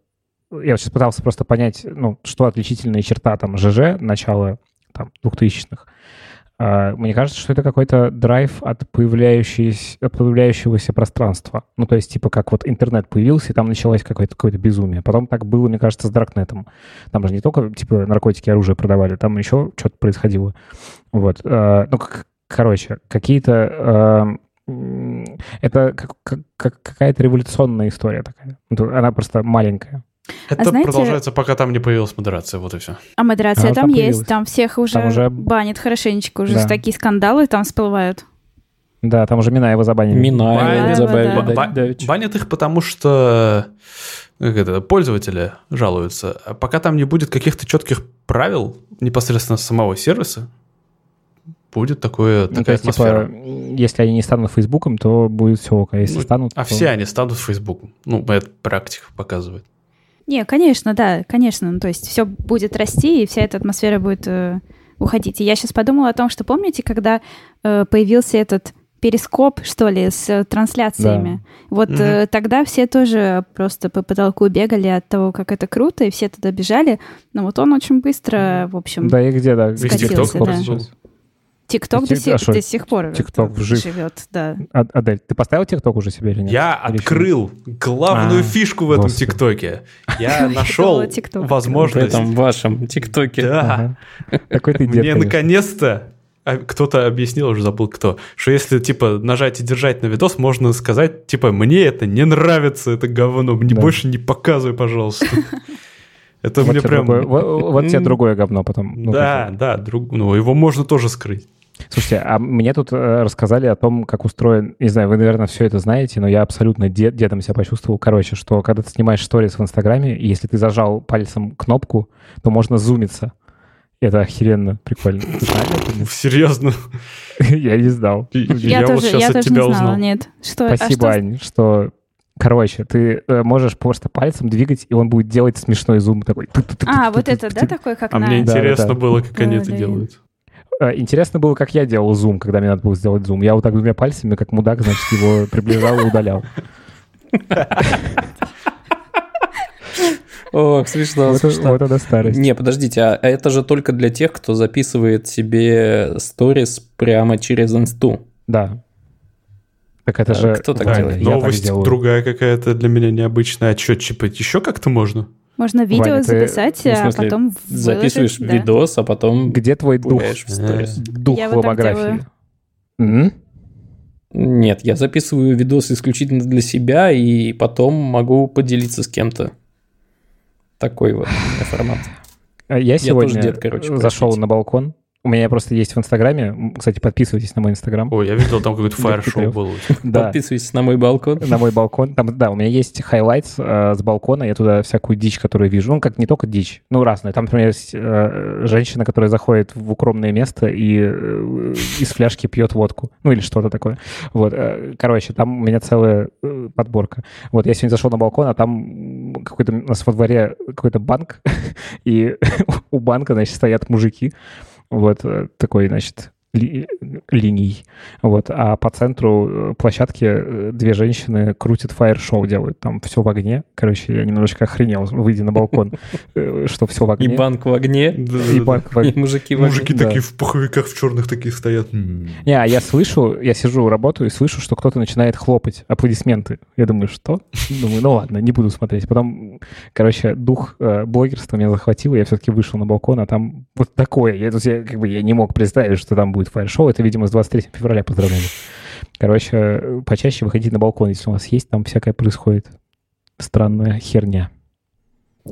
Я сейчас пытался просто понять, ну, что отличительная черта там ЖЖ начала там, 2000-х а, мне кажется, что это какой-то драйв от, появляющегося, от появляющегося пространства. Ну, то есть, типа, как вот интернет появился, и там началось какое-то какое безумие. Потом так было, мне кажется, с Дракнетом. Там же не только, типа, наркотики, оружие продавали, там еще что-то происходило. Вот. А, ну, короче, какие-то... Это как, как, какая-то революционная история такая. Она просто маленькая. Это а знаете, продолжается, пока там не появилась модерация, вот и все. А модерация а, там, там есть, там всех уже, там уже банит хорошенечко, уже да. такие скандалы там всплывают. Да, там уже Минаева забанили. Минаева забанили. Да. Да, да. Банят их, потому что как это, пользователи жалуются. А пока там не будет каких-то четких правил непосредственно самого сервиса, будет такое, ну, такая есть, типа, атмосфера. Типа, если они не станут Фейсбуком, то будет все ок. А если ну, станут, А то... все они станут Фейсбуком. Ну, это практика показывает. Не, конечно, да, конечно. Ну, то есть все будет расти, и вся эта атмосфера будет э, уходить. И я сейчас подумала о том, что помните, когда э, появился этот перископ, что ли, с э, трансляциями. Да. Вот угу. э, тогда все тоже просто по потолку бегали от того, как это круто, и все туда бежали. Но вот он очень быстро, в общем, Да и где, да. Скатился, да. ТикТок до, сих, до сих пор TikTok жив. живет, да. А, Адель, ты поставил ТикТок уже себе или нет? Я или открыл еще? главную а, фишку в этом ТикТоке. Я [laughs] нашел возможность... В этом вашем ТикТоке. Да. Какой ты Мне наконец-то а, кто-то объяснил, уже забыл кто, что если, типа, нажать и держать на видос, можно сказать, типа, мне это не нравится, это говно, мне больше не показывай, пожалуйста. [laughs] Это вот мне прям... Другое, вот, вот тебе другое говно потом. Ну, да, да, друг, ну, его можно тоже скрыть. Слушайте, а мне тут э, рассказали о том, как устроен, не знаю, вы, наверное, все это знаете, но я абсолютно дед, дедом себя почувствовал. Короче, что когда ты снимаешь сторис в Инстаграме, и если ты зажал пальцем кнопку, то можно зумиться. Это охеренно прикольно. [laughs] Серьезно? [laughs] Я не знал. Я, я тоже, вот сейчас я от тоже тебя не знала, узнал. нет. Что, а Спасибо, а что... Ань, что Короче, ты э, можешь просто пальцем двигать, и он будет делать смешной зум такой. А, вот это, да, такой, как А мне интересно было, как они это делают. Э, интересно было, как я делал зум, когда мне надо было сделать зум. Я вот так двумя пальцами, как мудак, значит, его приближал и удалял. О, смешно, вот, смешно. Вот это старость. Не, подождите, а это же только для тех, кто записывает себе сторис прямо через инсту. Да. Так это а, же... Кто так делает? Новость другая какая-то для меня необычная. А что, типа, еще как-то можно? Можно видео Ваня, записать, ты, а потом Записываешь выложить, видос, да. а потом... Где твой дух? В сторис. Дух порнографии. М? Нет, я записываю видосы исключительно для себя, и потом могу поделиться с кем-то. Такой вот формат. А Я сегодня дед, короче, зашел простите. на балкон. У меня просто есть в Инстаграме. Кстати, подписывайтесь на мой Инстаграм. Ой, я видел, там какой-то [laughs] фаер-шоу был. Да. Подписывайтесь на мой балкон. на мой балкон. Там, да, у меня есть highlights э, с балкона, я туда всякую дичь, которую вижу. Ну, как не только дичь, ну, разную. Там, например, есть э, женщина, которая заходит в укромное место и э, из фляжки пьет водку. Ну, или что-то такое. Вот, э, короче, там у меня целая э, подборка. Вот, я сегодня зашел на балкон, а там какой-то у нас во дворе какой-то банк, [laughs] и [laughs] у банка, значит, стоят мужики. Вот, э, такой, значит, ли- линий. Вот, а по центру э, площадки э, две женщины крутят фаер-шоу, делают. Там все в огне. Короче, я немножечко охренел, выйдя на балкон, э, что все в И огне. банк в огне, И банк в и огне. мужики в огне. Мужики такие в пуховиках в черных такие стоят. Не, а я слышу, я сижу, работаю и слышу, что кто-то начинает хлопать. Аплодисменты. Я думаю, что? Думаю, ну ладно, не буду смотреть. Потом, короче, дух блогерства меня захватил, и я все-таки вышел на балкон, а там вот такое. Я, я, как бы, я не мог представить, что там будет фаер-шоу. Это, видимо, с 23 февраля поздравляли. Короче, почаще выходите на балкон, если у вас есть, там всякое происходит. Странная херня.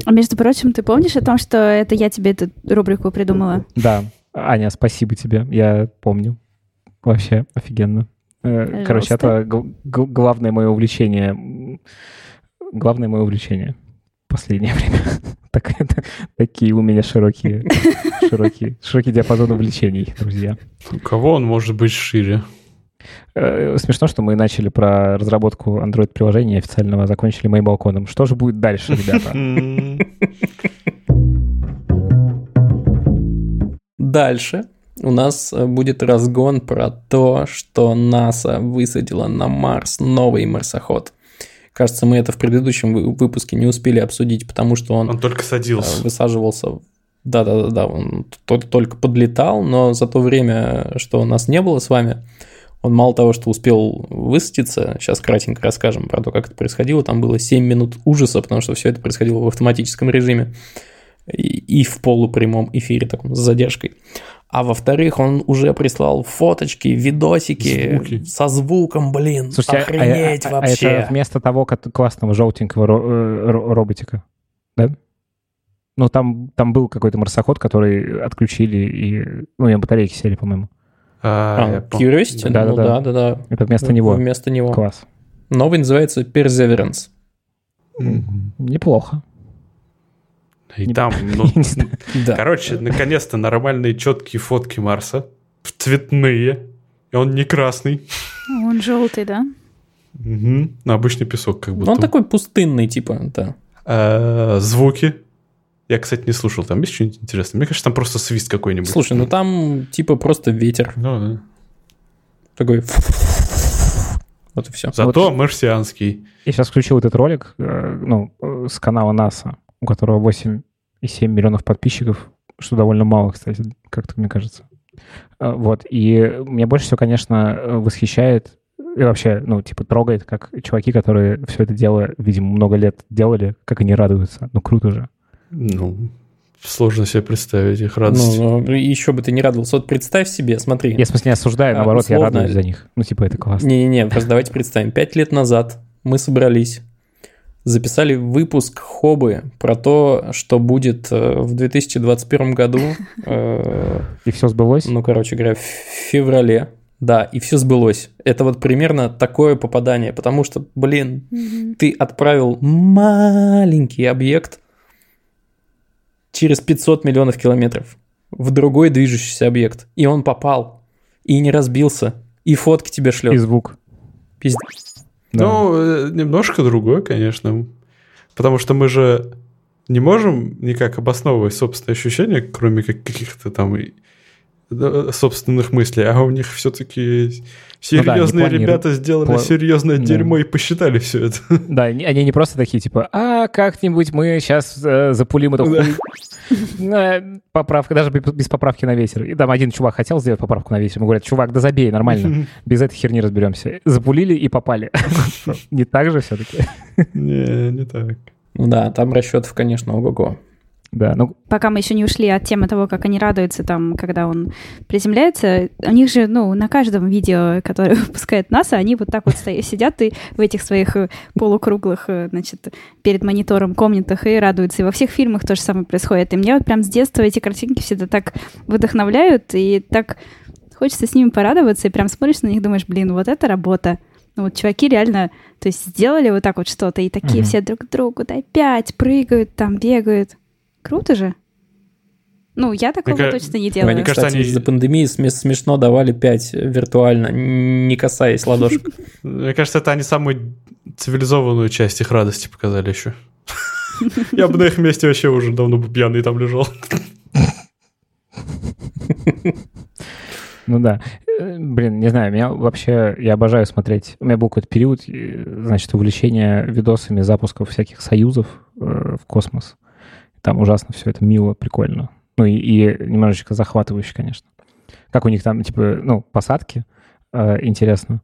А между прочим, ты помнишь о том, что это я тебе эту рубрику придумала? Да, Аня, спасибо тебе, я помню. Вообще офигенно. Э, Короче, Пожалуйста. это гл- гл- главное мое увлечение. Главное мое увлечение последнее время. [laughs] Так, это- [laughs] такие у меня широкие, [laughs] широкие, широкий диапазон увлечений, друзья. У кого он может быть шире? Э, Смешно, что мы начали про разработку Android-приложения официального, а закончили моим балконом. Что же будет дальше, [laughs] ребята? Дальше у нас э, будет разгон про то, что НАСА высадила на Марс новый марсоход. Кажется, мы это в предыдущем вы- выпуске не успели обсудить, потому что он Он только э, садился. высаживался. Да-да-да, он только подлетал, но за то время, что у нас не было с вами, он мало того, что успел высадиться, сейчас кратенько расскажем про то, как это происходило, там было 7 минут ужаса, потому что все это происходило в автоматическом режиме и, и в полупрямом эфире, таком с задержкой. А во-вторых, он уже прислал фоточки, видосики Звуки. со звуком, блин, Слушайте, а- а- охренеть а- а вообще. это вместо того как классного желтенького ро- э, ро- роботика, да? Ну, там, там был какой-то марсоход, который отключили, и... Ну, и батарейки сели, по-моему. А, А, Curiosity? Да, ну да, да. да, да. Это вместо него. Вместо него. Класс. Новый называется Perseverance. Мгм. Неплохо. И Не- там, ну, [laughs] короче, наконец-то нормальные четкие фотки Марса. Цветные. И он не красный. Он желтый, да? Мгм. Ну, обычный песок как Ну, будто. он такой пустынный, типа, да. А, Звуки. Я, кстати, не слушал. Там есть что-нибудь интересное? Мне кажется, там просто свист какой-нибудь. Слушай, ну там типа просто ветер Ну, да. такой. [laughs] Вот и все. Зато марсианский. Я сейчас включил этот ролик, э, ну, э, с канала НАСА, у которого 8,7 миллионов подписчиков, что довольно мало, кстати, как-то мне кажется. Э, Вот, и меня больше всего, конечно, э, восхищает и вообще, ну, типа, трогает, как чуваки, которые все это дело, видимо, много лет делали, как они радуются. Ну, круто же. Ну, сложно себе представить их радость. Ну, ну, еще бы ты не радовался. Вот представь себе, смотри. Я, в смысле, не осуждаю, А, наоборот, я условно- радуюсь за них. Ну, типа, это классно. Не-не-не, просто давайте представим. Пять лет назад мы собрались, записали выпуск Хобы про то, что будет э, в 2021 году, [laughs] э, И все сбылось? ну, короче говоря, в феврале. Да, и все сбылось. Это вот примерно такое попадание, потому что, блин, ты отправил маленький объект через 500 миллионов километров в другой движущийся объект, и он попал, и не разбился, и фотки тебе И шлет. звук. Пиздец. Да. Ну, э, немножко другое, конечно. Потому что мы же не можем никак обосновывать собственные ощущения, кроме как каких-то там собственных мыслей, а у них все-таки Ну да, серьезные ребята сделали Пла- серьезное Да. дерьмо и посчитали все это. [laughs] Да, они не просто такие, типа, а как-нибудь мы сейчас запулим эту Да. хуй. На [laughs] Поправка, даже без без поправки на ветер. И там один чувак хотел сделать поправку на ветер. Ему говорят, чувак, да забей, нормально. [laughs] Без этой херни разберемся. Запулили и попали. Не так же все-таки? Не, не так. Ну да, там расчетов, конечно, ого-го. Да, ну... Пока мы еще не ушли от темы того, как они радуются, там, когда он приземляется, у них же, ну, на каждом видео, которое [laughs] выпускает НАСА, они вот так вот стоят, сидят и в этих своих э, полукруглых, э, значит, перед монитором комнатах и радуются. И во всех фильмах то же самое происходит. И мне вот прям с детства эти картинки всегда так вдохновляют, и так хочется с ними порадоваться, и прям смотришь на них, думаешь, блин, вот это работа. Ну вот чуваки реально, то есть сделали вот так вот что-то, и такие угу. все друг к другу, да, опять прыгают, там бегают. Круто же. Ну, я такого Мне точно не делаю. Мне кажется, они из-за пандемии смешно давали 5 виртуально, не касаясь ладошек. [laughs] [laughs] Мне кажется, это они самую цивилизованную часть их радости показали еще. [laughs] Я бы на их месте вообще уже давно бы пьяный там лежал. Ну да. Э, блин, не знаю, меня вообще, я обожаю смотреть. У меня был какой-то период, значит, увлечения видосами запусков всяких союзов э, в космос. Там ужасно все это мило, прикольно. Ну и, и немножечко захватывающе, конечно. Как у них там, типа, ну, посадки, э, интересно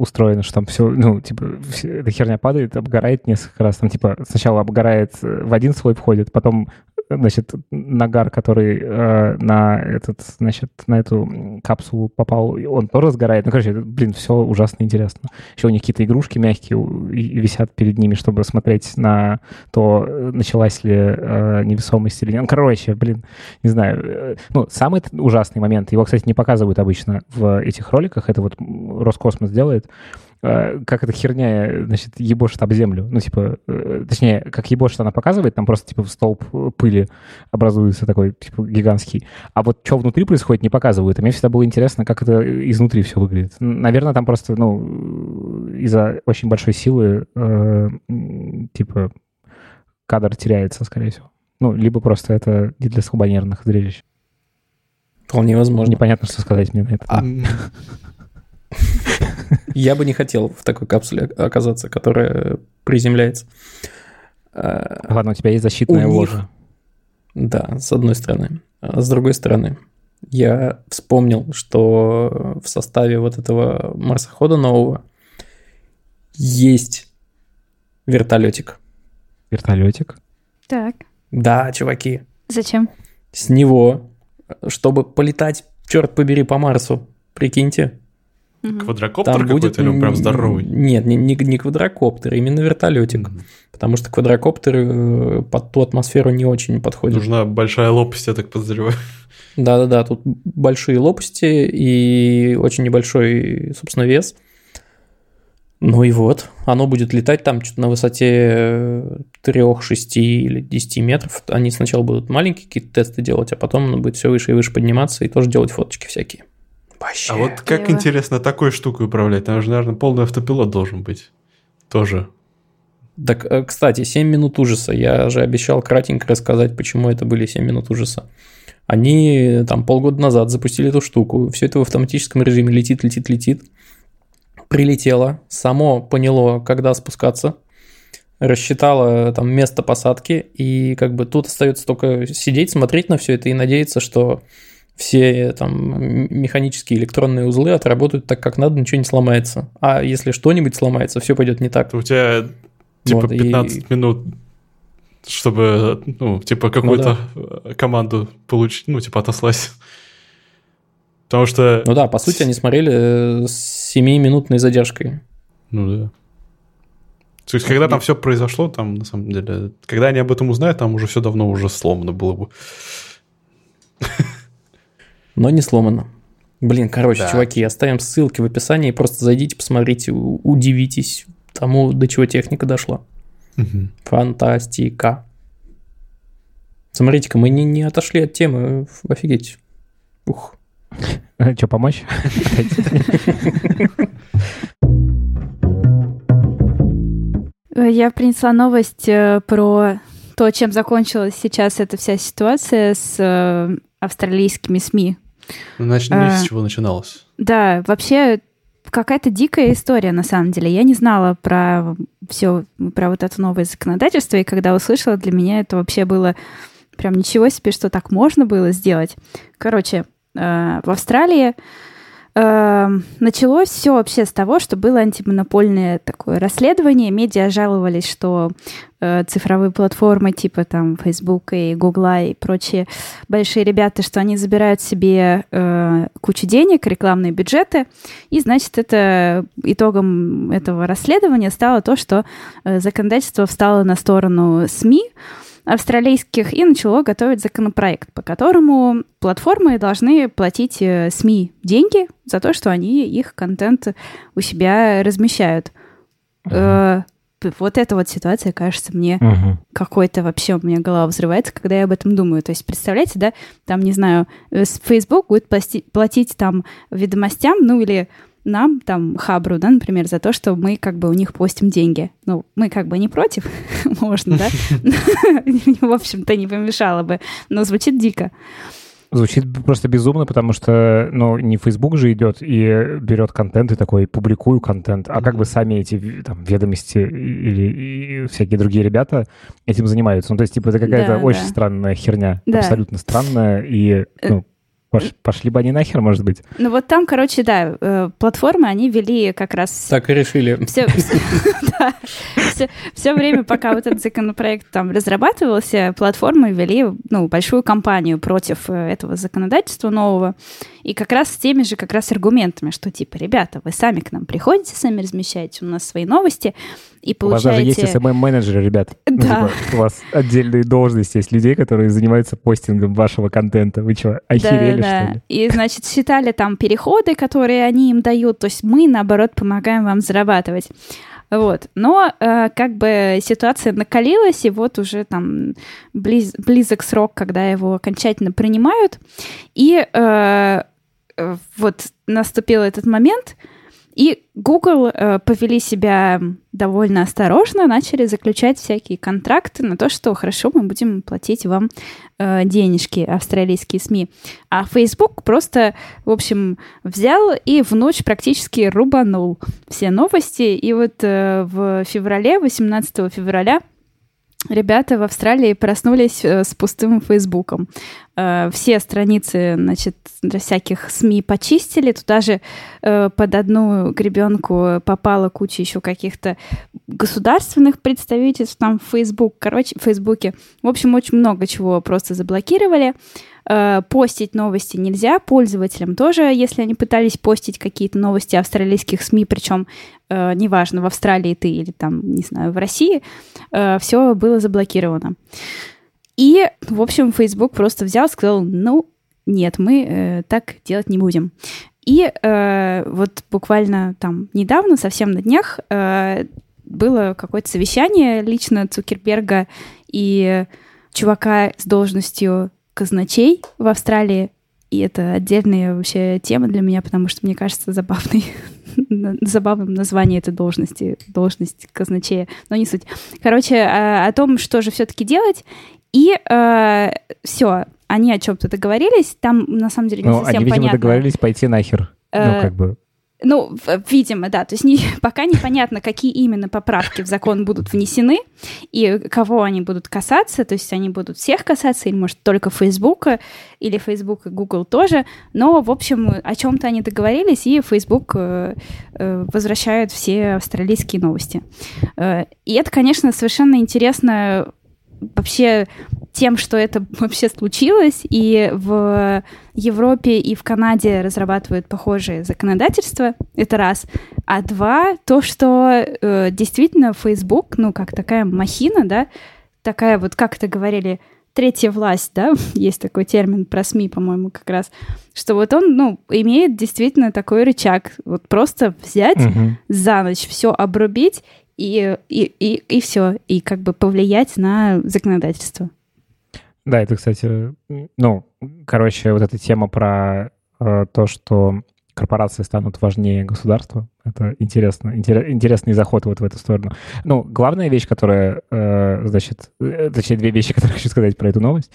устроено, что там все, ну, типа, эта херня падает, обгорает несколько раз. Там, типа, сначала обгорает, э, в один слой входит, потом значит, нагар, который э, на этот, значит, на эту капсулу попал, он тоже сгорает. Ну, короче, блин, все ужасно интересно. Еще у них какие-то игрушки мягкие висят перед ними, чтобы смотреть на то, началась ли э, невесомость или нет. Ну, короче, блин, не знаю. Э, ну, самый ужасный момент, его, кстати, не показывают обычно в этих роликах, это вот Роскосмос делает, Э, как эта херня, значит, ебошит об землю. Ну, типа, э, точнее, как ебошит она показывает, там просто, типа, столб пыли образуется такой, типа, гигантский. А вот что внутри происходит, не показывают. И мне всегда было интересно, как это изнутри все выглядит. Наверное, там просто, ну, из-за очень большой силы, э, типа, кадр теряется, скорее всего. Ну, либо просто это не для слабонервных зрелищ. Вполне возможно. Непонятно, что сказать мне на это. А... [laughs] Я бы не хотел в такой капсуле оказаться, которая приземляется. Ладно, у тебя есть защитная у ложа. Да, с одной стороны. А с другой стороны, я вспомнил, что в составе вот этого марсохода нового есть вертолетик. Вертолетик? Так. Да, чуваки. Зачем? С него, чтобы полетать, черт побери, по Марсу. Прикиньте. Квадрокоптер Там какой-то будет... или он прям здоровый? Нет, не, не, не квадрокоптер, именно вертолетик. Mm-hmm. Потому что квадрокоптер э, под ту атмосферу не очень подходит. Нужна большая лопасть, я так подозреваю. Да-да-да, тут большие лопасти и очень небольшой, собственно, вес. Ну и вот, оно будет летать там что-то на высоте 3, 6 или 10 метров. Они сначала будут маленькие какие-то тесты делать, а потом оно будет все выше и выше подниматься и тоже делать фоточки всякие. Вообще. А вот как Криво. интересно такой штукой управлять? Там же, наверное, полный автопилот должен быть. Тоже. Так, э, кстати, 7 минут ужаса. Я же обещал кратенько рассказать, почему это были 7 минут ужаса. Они там полгода назад запустили эту штуку. Все это в автоматическом режиме летит, летит, летит. Прилетело, само поняло, когда спускаться, рассчитало там место посадки, и как бы тут остается только сидеть, смотреть на все это и надеяться, что все там механические электронные узлы отработают так, как надо, ничего не сломается. А если что-нибудь сломается, все пойдет не так. У тебя типа вот, 15 и... минут, чтобы, ну, типа какую-то ну, да. команду получить, ну, типа отослать. Потому что... Ну да, по сути, они смотрели с 7-минутной задержкой. Ну да. То есть, когда там все произошло, там, на самом деле, когда они об этом узнают, там уже все давно уже сломано было бы но не сломано. Блин, короче, да. чуваки, оставим ссылки в описании, просто зайдите, посмотрите, удивитесь тому, до чего техника дошла. Угу. Фантастика. Смотрите-ка, мы не, не отошли от темы, офигеть. Ух. [laughs] Что, помочь? Я принесла новость э, про то, чем закончилась сейчас эта вся ситуация с э, австралийскими СМИ, ну, значит, а, с чего начиналось. Да, вообще какая-то дикая история, на самом деле. Я не знала про все, про вот это новое законодательство, и когда услышала, для меня это вообще было прям ничего себе, что так можно было сделать. Короче, э, в Австралии началось все вообще с того, что было антимонопольное такое расследование. Медиа жаловались, что э, цифровые платформы типа там Facebook и Google и прочие большие ребята, что они забирают себе э, кучу денег, рекламные бюджеты. И, значит, это итогом этого расследования стало то, что э, законодательство встало на сторону СМИ, австралийских и начало готовить законопроект, по которому платформы должны платить э, СМИ деньги за то, что они их контент у себя размещают. Uh-huh. вот эта вот ситуация кажется мне uh-huh. какой-то вообще у меня голова взрывается, когда я об этом думаю. То есть, представляете, да, там, не знаю, э, Facebook будет платить, платить там ведомостям, ну или нам, там, Хабру, да, например, за то, что мы как бы у них постим деньги. Ну, мы как бы не против, [laughs] можно, да? [laughs] В общем-то, не помешало бы, но звучит дико. Звучит просто безумно, потому что, ну, не Facebook же идет и берет контент и такой, публикую контент, а как бы сами эти там, ведомости или всякие другие ребята этим занимаются. Ну, то есть, типа, это какая-то да, очень да. странная херня, да. абсолютно странная, и, э, ну, Пош, пошли бы они нахер, может быть. Ну вот там, короче, да, э, платформы, они вели как раз... Так и решили. Все, [laughs] да, все, все время, пока вот этот законопроект там разрабатывался, платформы вели ну, большую кампанию против э, этого законодательства нового. И как раз с теми же как раз аргументами, что типа, ребята, вы сами к нам приходите, сами размещаете у нас свои новости, и получаете... У вас даже есть SMM-менеджеры, ребят. Да. Ну, типа, у вас отдельные должности есть людей, которые занимаются постингом вашего контента. Вы что, охерели, да, да. что ли? И, значит, считали там переходы, которые они им дают. То есть мы, наоборот, помогаем вам зарабатывать. Вот. Но э, как бы ситуация накалилась, и вот уже там близ, близок срок, когда его окончательно принимают. И э, э вот наступил этот момент, и Google э, повели себя довольно осторожно, начали заключать всякие контракты на то, что хорошо, мы будем платить вам э, денежки, австралийские СМИ. А Facebook просто, в общем, взял и в ночь практически рубанул все новости. И вот э, в феврале, 18 февраля, ребята в Австралии проснулись э, с пустым Фейсбуком. Э, все страницы, значит, всяких СМИ почистили. Туда же э, под одну гребенку попала куча еще каких-то государственных представительств, там Facebook, короче, в Фейсбуке. В общем, очень много чего просто заблокировали. Э, постить новости нельзя, пользователям тоже, если они пытались постить какие-то новости австралийских СМИ, причем э, неважно, в Австралии ты или там, не знаю, в России, э, все было заблокировано. И, в общем, Facebook просто взял, сказал, ну, нет, мы так делать не будем. И вот буквально там недавно, совсем на днях, было какое-то совещание лично Цукерберга и чувака с должностью казначей в Австралии. И это отдельная вообще тема для меня, потому что мне кажется забавной, [laughs] забавным название этой должности, должность казначея, но не суть. Короче, о, о том, что же все-таки делать. И э, все, они о чем-то договорились. Там на самом деле не ну, совсем они, видимо, понятно. договорились пойти нахер. Ну, э, ну, как бы. Ну, видимо, да. То есть не, [laughs] пока непонятно, какие именно поправки в закон будут внесены и кого они будут касаться. То есть они будут всех касаться, или, может, только Фейсбука, или Facebook и Google тоже. Но, в общем, о чем-то они договорились, и Facebook э, э, возвращают все австралийские новости. Э, и это, конечно, совершенно интересно вообще тем, что это [laughs] вообще случилось, и в Европе и в Канаде разрабатывают похожие законодательства, это раз. А два, то, что э, действительно Facebook, ну, как такая махина, да, такая вот, как это говорили, третья власть, да, [laughs] есть такой термин про СМИ, по-моему, как раз, что вот он, ну, имеет действительно такой рычаг, вот просто взять угу. за ночь все обрубить и, и, и, и все, и как бы повлиять на законодательство. Да, это, кстати, ну, короче, вот эта тема про э, то, что корпорации станут важнее государства. Это интересно, интерес, интересный заход вот в эту сторону. Ну, главная вещь, которая, э, значит, э, точнее, две вещи, [laughs] которые хочу сказать про эту новость.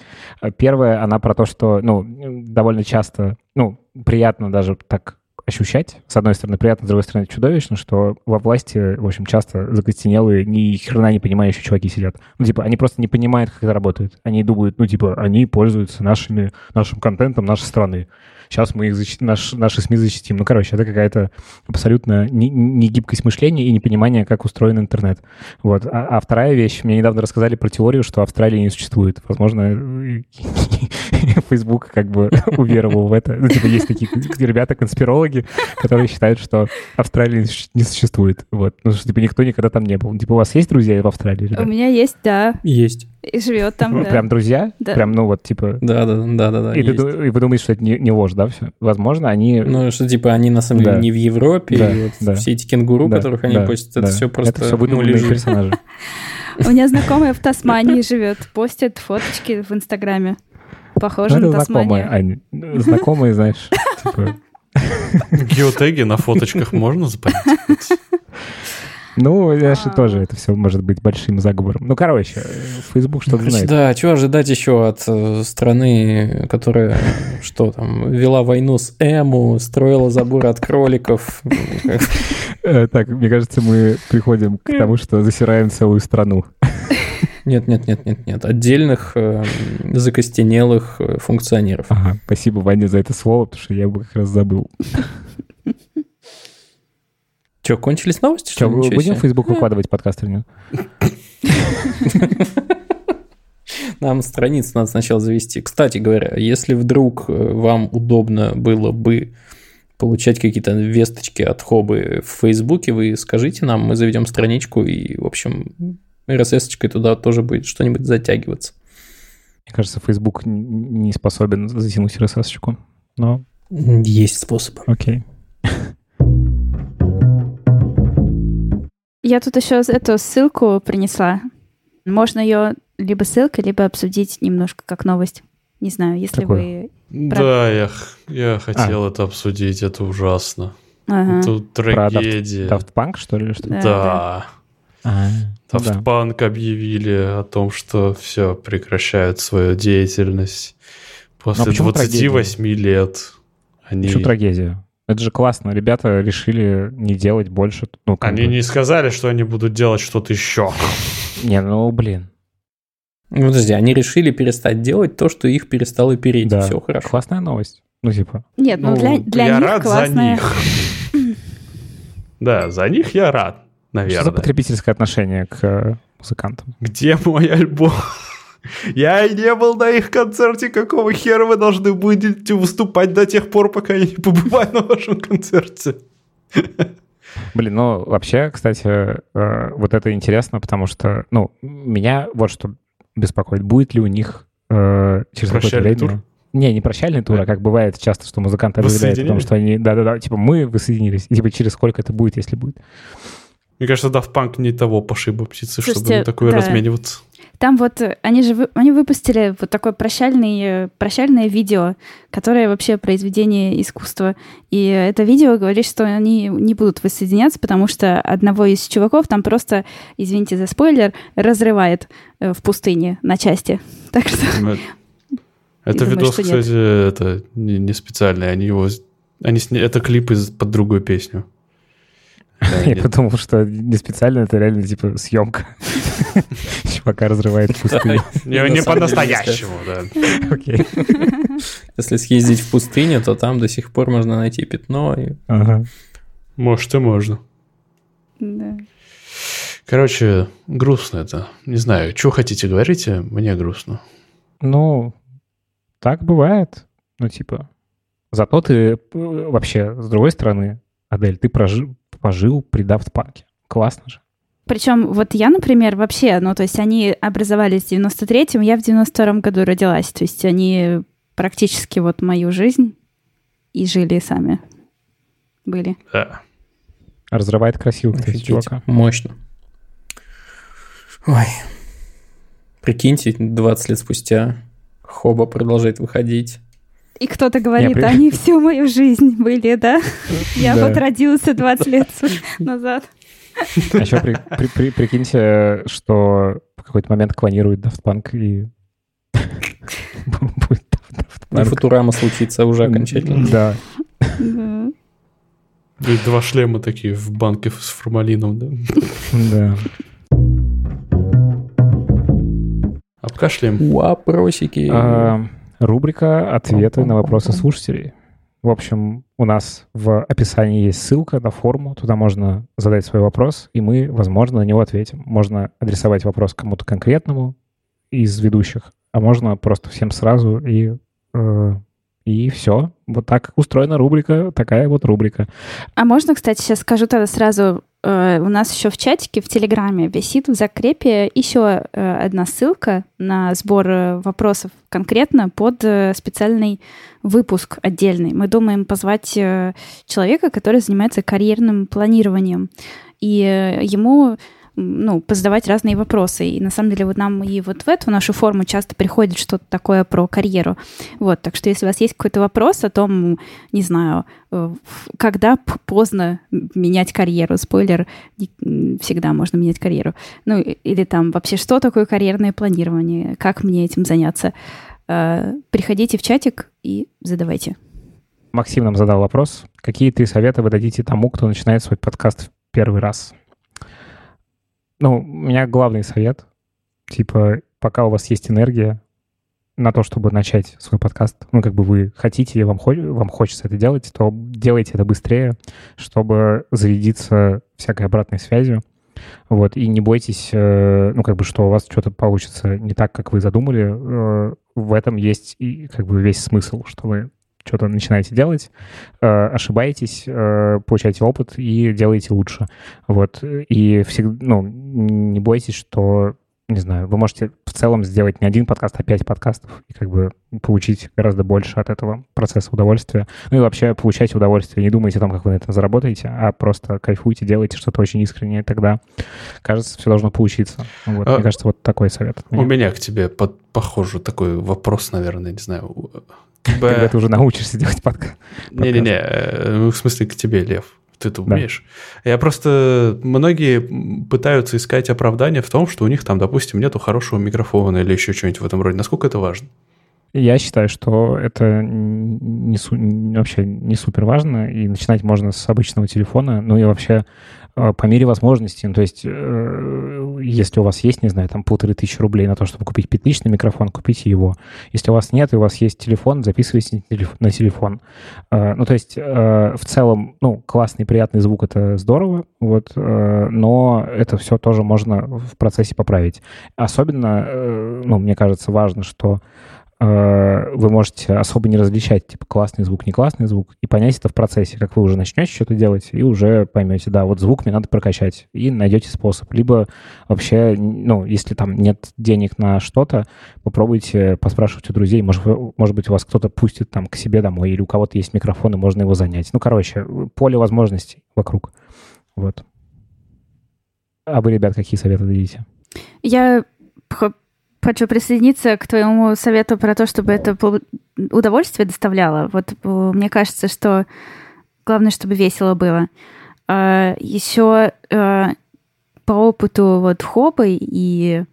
Первая, она про то, что, ну, довольно часто, ну, приятно даже так ощущать. С одной стороны, приятно, с другой стороны, чудовищно, что во власти, в общем, часто закостенелые, ни хрена не понимающие чуваки сидят. Ну, типа, они просто не понимают, как это работает. Они думают, ну, типа, они пользуются нашими, нашим контентом нашей страны. Сейчас мы их защит... наш, наши СМИ защитим. Ну, короче, это какая-то абсолютно негибкость мышления и непонимание, как устроен интернет. Вот. А, а вторая вещь, мне недавно рассказали про теорию, что Австралии не существует. Возможно, [laughs] Facebook как бы [laughs] уверовал в это. Ну, типа, есть такие ребята-конспирологи, которые считают, что Австралии не существует. Вот. Ну, что, типа, никто никогда там не был. Типа, у вас есть друзья в Австралии? Ребят? У меня есть, да. Есть. И живет там, да. Прям друзья? Да. Прям, ну вот, типа... Да, да, да, да, да. И, ты, есть. и вы думаете, что это не, не ложь, да, все? Возможно, они... Ну, что типа они на самом деле Да. не в Европе, Да, и вот да. все эти кенгуру, Да, которых они да, постят, это да. все просто Это все выдуманные муляжи. персонажи. У меня знакомая в Тасмании живет, постит фоточки в Инстаграме. Похоже Ну, на это знакомые, Тасманию. Ань. Знакомые, знаешь, типа... Геотеги на фоточках можно запомнить? [laughs] Ну, же А. тоже это все может быть большим заговором. Ну, короче, Facebook что-то Короче, знает. да, что ожидать еще от э, страны, которая, [laughs] что там, вела войну с Эму, строила забор от кроликов. Э, Так, мне кажется, мы приходим к тому, что засираем целую страну. Нет, нет, нет, нет, нет. Отдельных э, закостенелых э, функционеров. Ага, спасибо, Ваня, за это слово, потому что я бы как раз забыл. Че, кончились новости? Что, мы Ничего будем в себе. Facebook выкладывать подкаст или нет? [laughs] Нам страницу надо сначала завести. Кстати говоря, если вдруг э, вам удобно было бы получать какие-то весточки от хобы в Фейсбуке, вы скажите нам, мы заведем страничку, и, в общем, RSS-очкой туда тоже будет что-нибудь затягиваться. Мне кажется, Facebook не способен затянуть RSS-очку. Но Есть способы. окей. Я тут еще эту ссылку принесла. Можно ее либо ссылкой, либо обсудить немножко как новость. Не знаю, если Какую? вы... Да, я, я хотел это обсудить, это ужасно. Ага. Это Про трагедия. Daft Punk, что ли? Что? Да, Да. А, ну Daft да. Punk объявили о том, что все, прекращают свою деятельность. После Ну, а почему 28 лет они... Почему трагедия? Это же классно. Ребята решили не делать больше. Ну, Они бы. не сказали, что они будут делать что-то еще. Не, ну, блин. Ну, подожди, они решили перестать делать то, что их перестало переть. Да. Все хорошо. Классная новость. Ну, типа. Нет, ну, Ну, для, для я них рад классная... за них. Да, за них я рад, Что за наверное. потребительское отношение к э, музыкантам? Где мой альбом? Я и не был на их концерте, какого хера вы должны будете выступать до тех пор, пока я не побываю на вашем концерте. Блин, ну, вообще, кстати, э, вот это интересно, потому что, ну, меня вот что беспокоит. Будет ли у них э, через какое-то время... тур? Не, не прощальный тур, а как бывает часто, что музыканты объявляют о том, что они... Да-да-да, типа мы воссоединились. И типа через сколько это будет, если будет. Мне кажется, Daft Punk не того пошиба птицы, чтобы Слушайте, на такое да. размениваться. Там вот э, они же вы- они выпустили вот такое прощальный, э, прощальное видео, которое вообще произведение искусства. И это видео говорит, что они не будут воссоединяться, потому что одного из чуваков там просто, извините за спойлер, разрывает э, в пустыне на части. [laughs] Так что Ну, Это [laughs] думаю, видос, что нет. кстати, это не, не специальный. Они его... Они сня... Это клип из, под другую песню. Я подумал, что не специально, это реально типа съемка. [laughs] Чувака разрывает пустыню. [laughs] Не, по-настоящему, да. Окей. [laughs] Если съездить в пустыню, то там до сих пор можно найти пятно. Может, и можно. да. Короче, грустно это. Не знаю, что хотите, говорите, мне грустно. Ну, так бывает. Ну, типа. Зато ты э, вообще, с другой стороны, Адель, ты прожил, пожил при Daft Punk. Классно же. Причем вот я, например, вообще, ну, то есть они образовались в 93-м, я в 92-м году родилась. То есть они практически вот мою жизнь и жили сами. Были. Да. Разрывает красиво, кстати, чувака. Мощно. Ой. Прикиньте, 20 лет спустя Хоба продолжает выходить. И кто-то говорит, при- они всю мою жизнь были, да? [laughs] Я вот родился 20 лет [laughs] назад. А еще при- при- при- прикиньте, что в какой-то момент клонирует Daft Punk и [laughs] будет Daft И. Футурама случится уже окончательно. Да. Да. И два шлема такие в банке с формалином, да. Да. Обкашляем. Вопросики. Рубрика «Ответы на вопросы слушателей». В общем, у нас в описании есть ссылка на форму, туда можно задать свой вопрос, и мы, возможно, на него ответим. Можно адресовать вопрос кому-то конкретному из ведущих, а можно просто всем сразу и э, и все. Вот так устроена рубрика, такая вот рубрика. А можно, кстати, сейчас скажу тогда сразу, э, у нас еще в чатике, в Телеграме висит в закрепе еще э, одна ссылка на сбор э, вопросов конкретно под специальный выпуск отдельный. Мы думаем позвать человека, который занимается карьерным планированием. И ему ну, позадавать разные вопросы. И на самом деле вот нам и вот в эту нашу форму часто приходит что-то такое про карьеру. Вот, так что если у вас есть какой-то вопрос о том, не знаю, э, когда поздно менять карьеру, спойлер, всегда можно менять карьеру. Ну, или там вообще, что такое карьерное планирование, как мне этим заняться, э, приходите в чатик и задавайте. Максим нам задал вопрос. Какие три совета вы дадите тому, кто начинает свой подкаст в первый раз? Ну, у меня главный совет, типа, пока у вас есть энергия на то, чтобы начать свой подкаст, ну, как бы вы хотите, и вам, вам хочется это делать, то делайте это быстрее, чтобы зарядиться всякой обратной связью. Вот, и не бойтесь, э, ну, как бы, что у вас что-то получится не так, как вы задумали. Э, в этом есть и, как бы, весь смысл, что вы что-то начинаете делать, э, ошибаетесь, э, получаете опыт и делаете лучше. Вот. И всегда, ну, не бойтесь, что не знаю, вы можете в целом сделать не один подкаст, а пять подкастов и как бы получить гораздо больше от этого процесса удовольствия. Ну и вообще получайте удовольствие. Не думайте о том, как вы на этом заработаете, а просто кайфуйте, делайте что-то очень искреннее, тогда, кажется, все должно получиться. Вот, а, мне кажется, вот такой совет. У меня к тебе под, похожий такой вопрос, наверное, не знаю. Когда ты уже научишься делать подкаст. Не-не-не, э, ну, в смысле к тебе, Лев. Ты это умеешь. Да. Я просто... Многие пытаются искать оправдание в том, что у них там, допустим, нету хорошего микрофона или еще что-нибудь в этом роде. Насколько это важно? Я считаю, что это не, вообще не супер важно, и начинать можно с обычного телефона. Ну и вообще по мере возможностей. Ну, то есть, э, если у вас есть, не знаю, там полторы тысячи рублей на то, чтобы купить петличный микрофон, купите его. Если у вас нет, и у вас есть телефон, записывайте на телефон. А, ну, то есть, э, в целом, ну, классный, приятный звук — это здорово, вот, э, но это все тоже можно в процессе поправить. Особенно, ну, мне кажется, важно, что Э, вы можете особо не различать, типа, классный звук, не классный звук, и понять это в процессе, как вы уже начнете что-то делать, и уже поймете, да, вот звук мне надо прокачать, и найдете способ. Либо вообще, ну, если там нет денег на что-то, попробуйте поспрашивать у друзей, может, может быть, у вас кто-то пустит там к себе домой, или у кого-то есть микрофон, и можно его занять. Ну, короче, поле возможностей вокруг. Вот. А вы, ребят, какие советы дадите? Я хочу присоединиться к твоему совету про то, чтобы это удовольствие доставляло. Вот э, мне кажется, что главное, чтобы весело было. А, Еще э, по опыту вот Хобы и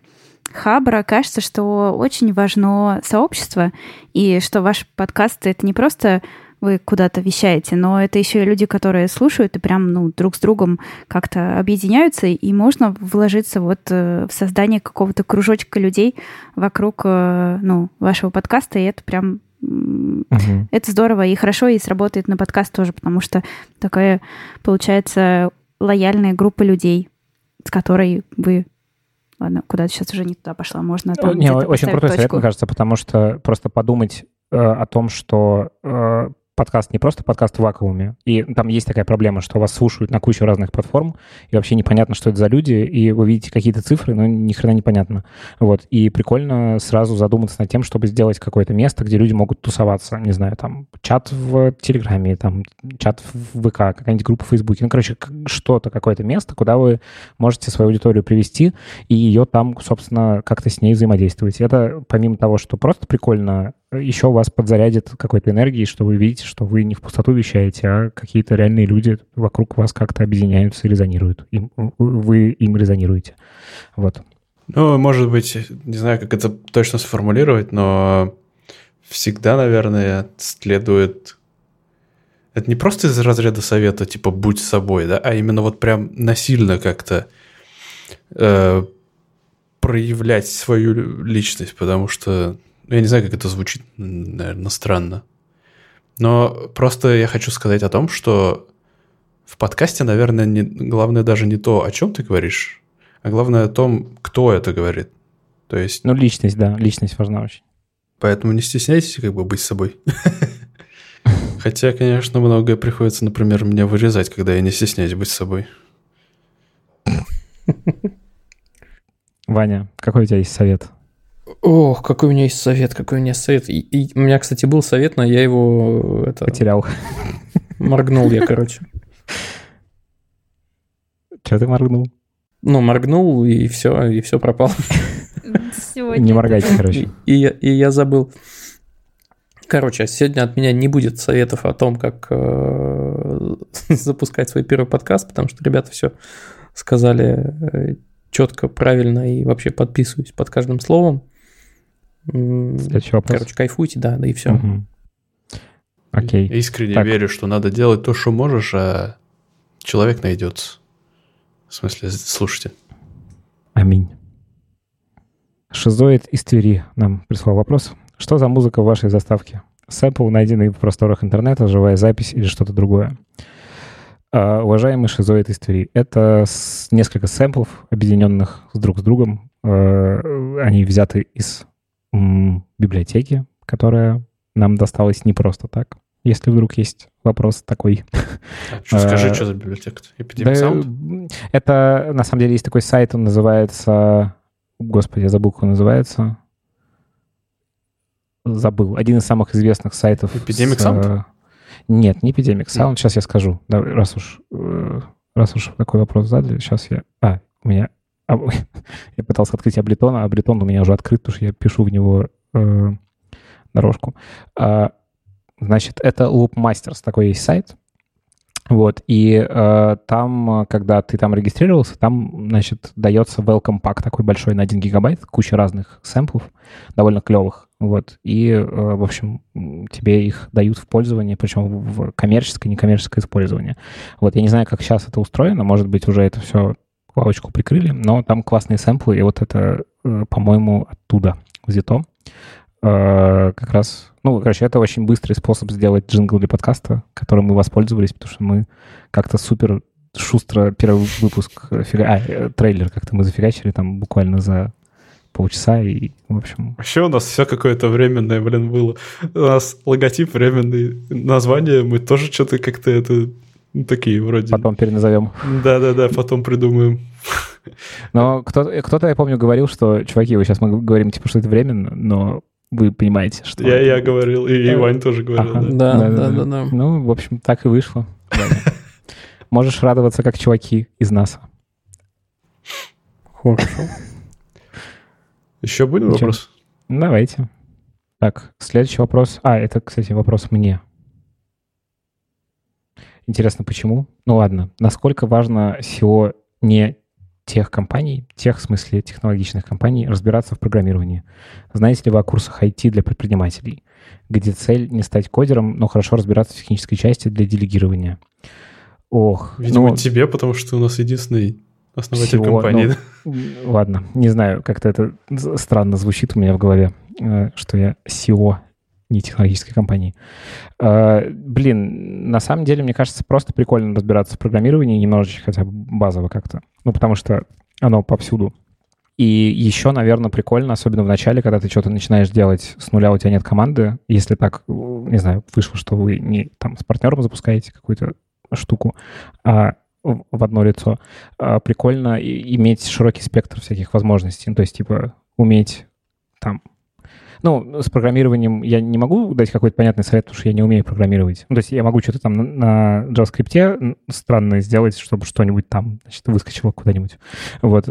Хабра кажется, что очень важно сообщество, и что ваш подкаст — это не просто вы куда-то вещаете, но это еще и люди, которые слушают и прям ну, друг с другом как-то объединяются, и можно вложиться вот э, в создание какого-то кружочка людей вокруг э, ну, вашего подкаста, и это прям Угу. Это здорово и хорошо, и сработает на подкаст тоже, потому что такая получается лояльная группа людей, с которой вы Ладно, куда-то сейчас уже не туда пошла. Можно там Не, очень крутой точку. совет, мне кажется, потому что просто подумать э, о том, что э, подкаст не просто подкаст в вакууме, и там есть такая проблема, что вас слушают на кучу разных платформ, и вообще непонятно, что это за люди, и вы видите какие-то цифры, но ни хрена непонятно. Вот. И прикольно сразу задуматься над тем, чтобы сделать какое-то место, где люди могут тусоваться. Не знаю, там чат в Телеграме, там чат в ВК, какая-нибудь группа в Фейсбуке. Ну, короче, что-то, какое-то место, куда вы можете свою аудиторию привести, и ее там, собственно, как-то с ней взаимодействовать. Это помимо того, что просто прикольно еще вас подзарядит какой-то энергией, что вы видите, что вы не в пустоту вещаете, а какие-то реальные люди вокруг вас как-то объединяются и резонируют. Им, вы им резонируете. Вот. Ну, может быть, не знаю, как это точно сформулировать, но всегда, наверное, следует... Это не просто из разряда совета, типа, будь собой, да, а именно вот прям насильно как-то э, проявлять свою личность, потому что я не знаю, как это звучит, наверное, странно. Но просто я хочу сказать о том, что в подкасте, наверное, не, главное даже не то, о чем ты говоришь, а главное о том, кто это говорит. То есть... Ну, личность, да, личность важна очень. Поэтому не стесняйтесь как бы быть собой. [laughs] Хотя, конечно, многое приходится, например, мне вырезать, когда я не стесняюсь быть собой. Ваня, какой у тебя есть совет? Ох, какой у меня есть совет, какой у меня есть совет. И, и у меня, кстати, был совет, но я его... Это, Потерял. Моргнул я, короче. Че ты моргнул? Ну, моргнул, и все, и все пропало. Сегодня Не моргайте, короче. И, я- и я забыл. Короче, сегодня от меня не будет советов о том, как э, [laughs] запускать свой первый подкаст, потому что ребята все сказали э, четко, правильно и вообще подписываюсь под каждым словом. Следующий вопрос. Короче, кайфуйте, да, да и все. Мгм. Окей. Я искренне Так. верю, что надо делать то, что можешь, а человек найдется. В смысле, слушайте. Аминь. Шизоид из Твери нам прислал вопрос. Что за музыка в вашей заставке? Сэмпл, найденный в просторах интернета, живая запись или что-то другое? А, уважаемый Шизоид из Твери, это с- несколько сэмплов, объединенных друг с другом. Э, Они взяты из библиотеки, которая нам досталась не просто так. Если вдруг есть вопрос такой. А, что, скажи, Э, что за библиотека? Да, Epidemic Sound? м, это, на самом деле, есть такой сайт, он называется... Господи, я забыл, как он называется. Забыл. Один из самых известных сайтов. С, Sound? э, Нет, не Epidemic Sound. Сейчас я скажу. Да, раз уж, э, раз уж такой вопрос задали, сейчас я... А, у меня... а, [laughs] я пытался открыть Абритон, а Абритон у меня уже открыт, потому что я пишу в него э, дорожку. А, значит, это Loop Masters, такой есть сайт. Вот, и э, там, когда ты там регистрировался, там, значит, дается welcome pack такой большой на 1 гигабайт, куча разных сэмплов, довольно клевых, вот, и, э, в общем, тебе их дают в пользование, причем в коммерческое, некоммерческое использование. Вот, я не знаю, как сейчас это устроено, может быть, уже это все лавочку прикрыли, но там классные сэмплы, и вот это, э, по-моему, оттуда взято. Э, как раз, ну, короче, это очень быстрый способ сделать джингл для подкаста, которым мы воспользовались, потому что мы как-то супер шустро первый выпуск, э, фига- а, трейлер как-то мы зафигачили там буквально за полчаса, и, в общем, Вообще у нас все какое-то временное, блин, было. У нас логотип временный, название мы тоже что-то как-то это такие вроде. потом переназовем. Да-да-да, потом придумаем. Но кто-то, кто-то, я помню, говорил, что, чуваки, вы сейчас мы говорим, типа, что это временно, но вы понимаете, что... Я, я говорил, и, и Вань тоже говорил. ага. да. Да, да, да, да. Ну, в общем, так и вышло. [laughs] Можешь радоваться, как чуваки из НАСА. Хорошо. Еще будет вопрос? Давайте. Так, следующий вопрос. А, это, кстати, вопрос мне. Интересно, почему? Ну ладно. Насколько важно SEO не тех компаний, тех, в смысле, технологичных компаний, разбираться в программировании? Знаете ли вы о курсах IT для предпринимателей, где цель не стать кодером, но хорошо разбираться в технической части для делегирования? Ох, Видимо, ну, тебе, потому что у нас единственный основатель Всего, компании. ну? Ладно, не знаю, как-то это странно звучит у меня в голове, э, что я SEO не технологической компании. Э, Блин, на самом деле, мне кажется, просто прикольно разбираться в программировании немножечко хотя бы базово как-то. Ну, потому что оно повсюду. И еще, наверное, прикольно, особенно в начале, когда ты что-то начинаешь делать с нуля, у тебя нет команды, если так, не знаю, вышло, что вы не там с партнером запускаете какую-то штуку, а в одно лицо, а, прикольно иметь широкий спектр всяких возможностей. Ну, то есть, типа, уметь там... Ну, с программированием я не могу дать какой-то понятный совет, потому что я не умею программировать. Ну, то есть я могу что-то там на, на JavaScript странное сделать, чтобы что-нибудь там, значит, выскочило куда-нибудь. Вот.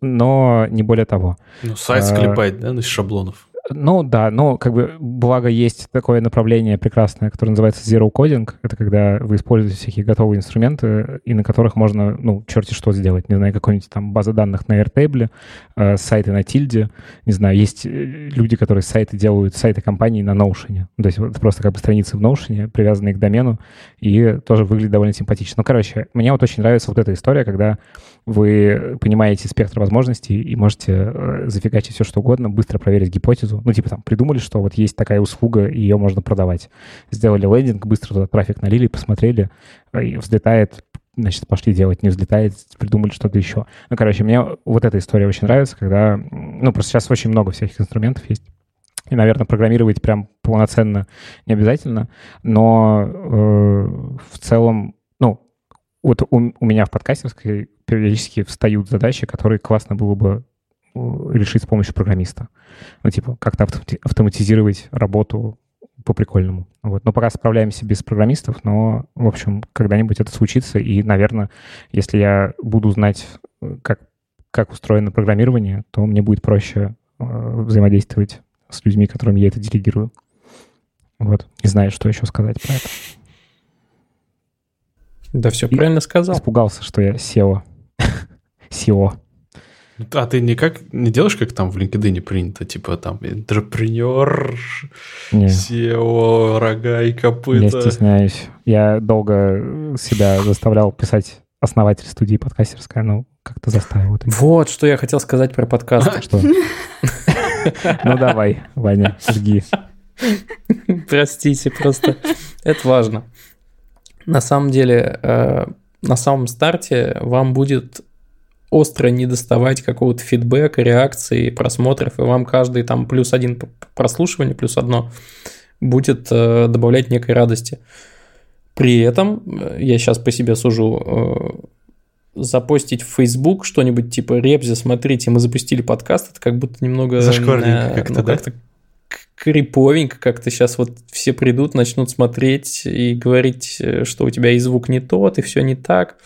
Но не более того. Ну, сайт А, склепать, да, из шаблонов. Ну да, но как бы благо есть такое направление прекрасное, которое называется Zero Coding. Это когда вы используете всякие готовые инструменты, и на которых можно, ну, черти что сделать. Не знаю, какой-нибудь там база данных на Airtable, э, сайты на Тильде. Не знаю, есть э, люди, которые сайты делают, сайты компаний на Notion. То есть вот просто как бы страницы в Notion, привязанные к домену, и тоже выглядит довольно симпатично. Ну, короче, мне вот очень нравится вот эта история, когда вы понимаете спектр возможностей и можете э, зафигачить все, что угодно, быстро проверить гипотезу. Ну, типа там придумали, что вот есть такая услуга, ее можно продавать. Сделали лендинг, быстро туда трафик налили, посмотрели, и взлетает, значит, пошли делать, не взлетает, придумали что-то еще. Ну, короче, мне вот эта история очень нравится, когда, ну, просто сейчас очень много всяких инструментов есть. И, наверное, программировать прям полноценно не обязательно, но э, в целом, ну, вот у, у меня в подкастерской периодически встают задачи, которые классно было бы э, решить с помощью программиста. Ну, типа, как-то автоматизировать работу по-прикольному. Вот. Но пока справляемся без программистов, но, в общем, когда-нибудь это случится, и, наверное, если я буду знать, э, как, как устроено программирование, то мне будет проще э, взаимодействовать с людьми, которым я это делегирую. Вот. Не знаю, что еще сказать про это. Да все и правильно сказал. Испугался, что я SEO. SEO. А ты никак не делаешь, как там в LinkedIn принято, типа там интерпренер, SEO, рога и копыта? Я стесняюсь. Я долго себя заставлял писать основатель студии подкастерская, но как-то заставил. Вот, что я хотел сказать про подкаст. [laughs] Что? Ну давай, Ваня, жги. Простите, просто это важно. На самом деле, э, на самом старте вам будет остро не доставать какого-то фидбэка, реакции, просмотров, и вам каждый там плюс один прослушивание, плюс одно будет э, добавлять некой радости. При этом, э, я сейчас по себе сужу, запостить в Facebook что-нибудь типа «Ребзи, смотрите, мы запустили подкаст», это как будто немного... Зашкварненько как-то, ну, как-то криповенько как-то сейчас вот все придут, начнут смотреть и говорить, э, что у тебя и звук не тот, и все не так.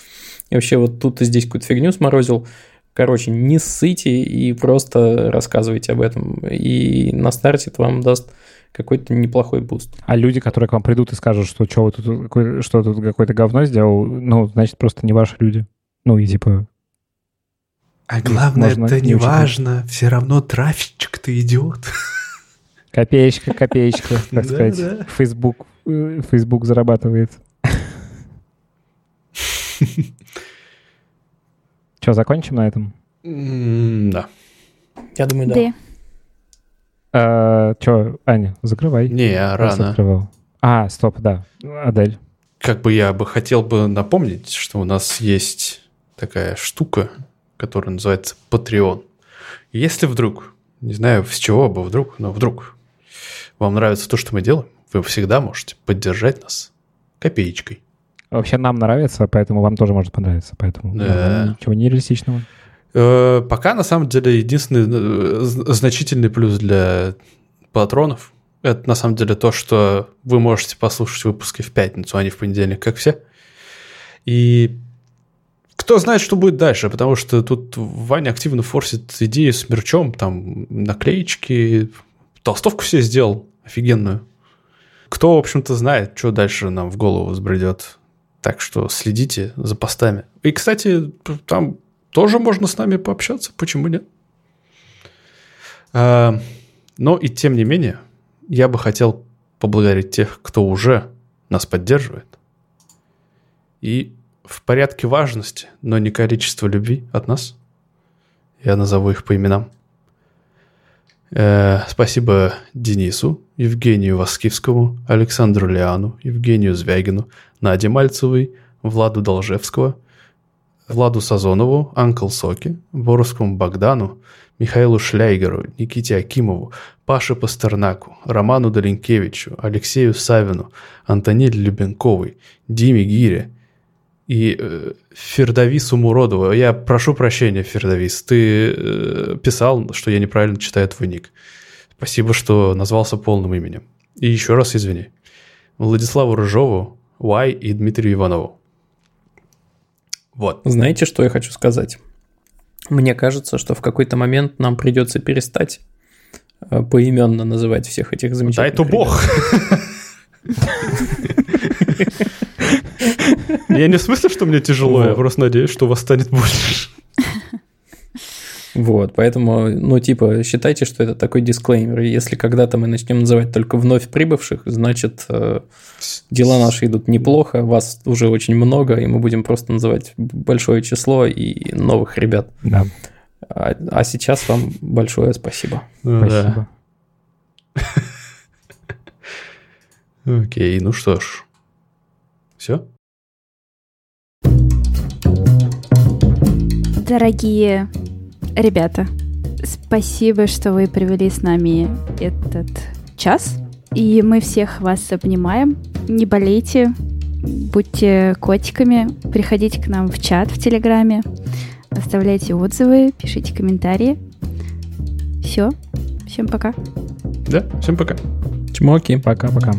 И вообще вот тут ты здесь какую-то фигню сморозил. Короче, не ссыте и просто рассказывайте об этом. И на старте это вам даст какой-то неплохой буст. А люди, которые к вам придут и скажут, что что, вы тут, что тут какое-то говно сделал, ну, значит, просто не ваши люди. Ну и типа... А главное, это не, важно, все равно трафичек-то идет. Копеечка, копеечка, так сказать. Facebook, Facebook зарабатывает. [laughs] Что, закончим на этом? Да. Я думаю, да. А, Че, Аня, закрывай. Не, я рано. Закрывал. А, стоп, да. Адель. Как бы я бы хотел бы напомнить, что у нас есть такая штука, которая называется Patreon. Если вдруг, не знаю с чего бы вдруг, но вдруг вам нравится то, что мы делаем, вы всегда можете поддержать нас копеечкой. Вообще нам нравится, поэтому вам тоже может понравиться. Поэтому да. ничего нереалистичного. Э, пока, на самом деле, единственный э, значительный плюс для патронов – это, на самом деле, то, что вы можете послушать выпуски в пятницу, а не в понедельник, как все. И кто знает, что будет дальше, потому что тут Ваня активно форсит идею с мерчом, там наклеечки, толстовку все сделал офигенную. Кто, в общем-то, знает, что дальше нам в голову взбредет. Так что следите за постами. И, кстати, там тоже можно с нами пообщаться, почему нет? А, но и тем не менее, я бы хотел поблагодарить тех, кто уже нас поддерживает. И в порядке важности, но не количество любви от нас. Я назову их по именам. Э, спасибо Денису, Евгению Воскивскому, Александру Лиану, Евгению Звягину, Наде Мальцевой, Владу Должевского, Владу Сазонову, Анкл Соки, Боровскому Богдану, Михаилу Шляйгеру, Никите Акимову, Паше Пастернаку, Роману Долинкевичу, Алексею Савину, Антониле Любенковой, Диме Гире, и э, Фердовису Муродову. Я прошу прощения, Фердовис, ты э, писал, что я неправильно читаю твой ник. Спасибо, что назвался полным именем. И еще раз извини. Владиславу Рыжову, Уай и Дмитрию Иванову. Вот. Знаете, что я хочу сказать? Мне кажется, что в какой-то момент нам придется перестать э, поименно называть всех этих замечательных Да это бог! [laughs] Я не в смысле, что мне тяжело, я просто надеюсь, что вас станет больше. [laughs] Вот, поэтому, ну, типа, считайте, что это такой дисклеймер. Если когда-то мы начнем называть только вновь прибывших, значит, э, дела наши идут неплохо, вас уже очень много, и мы будем просто называть большое число и новых ребят. Да. А, а сейчас вам большое спасибо. Ну, спасибо. [laughs] Окей, ну что ж. Все? Дорогие ребята, спасибо, что вы провели с нами этот час. И мы всех вас обнимаем. Не болейте, будьте котиками, приходите к нам в чат в Телеграме, оставляйте отзывы, пишите комментарии. Все. Всем пока. Да, всем пока. Чмоки. Пока-пока.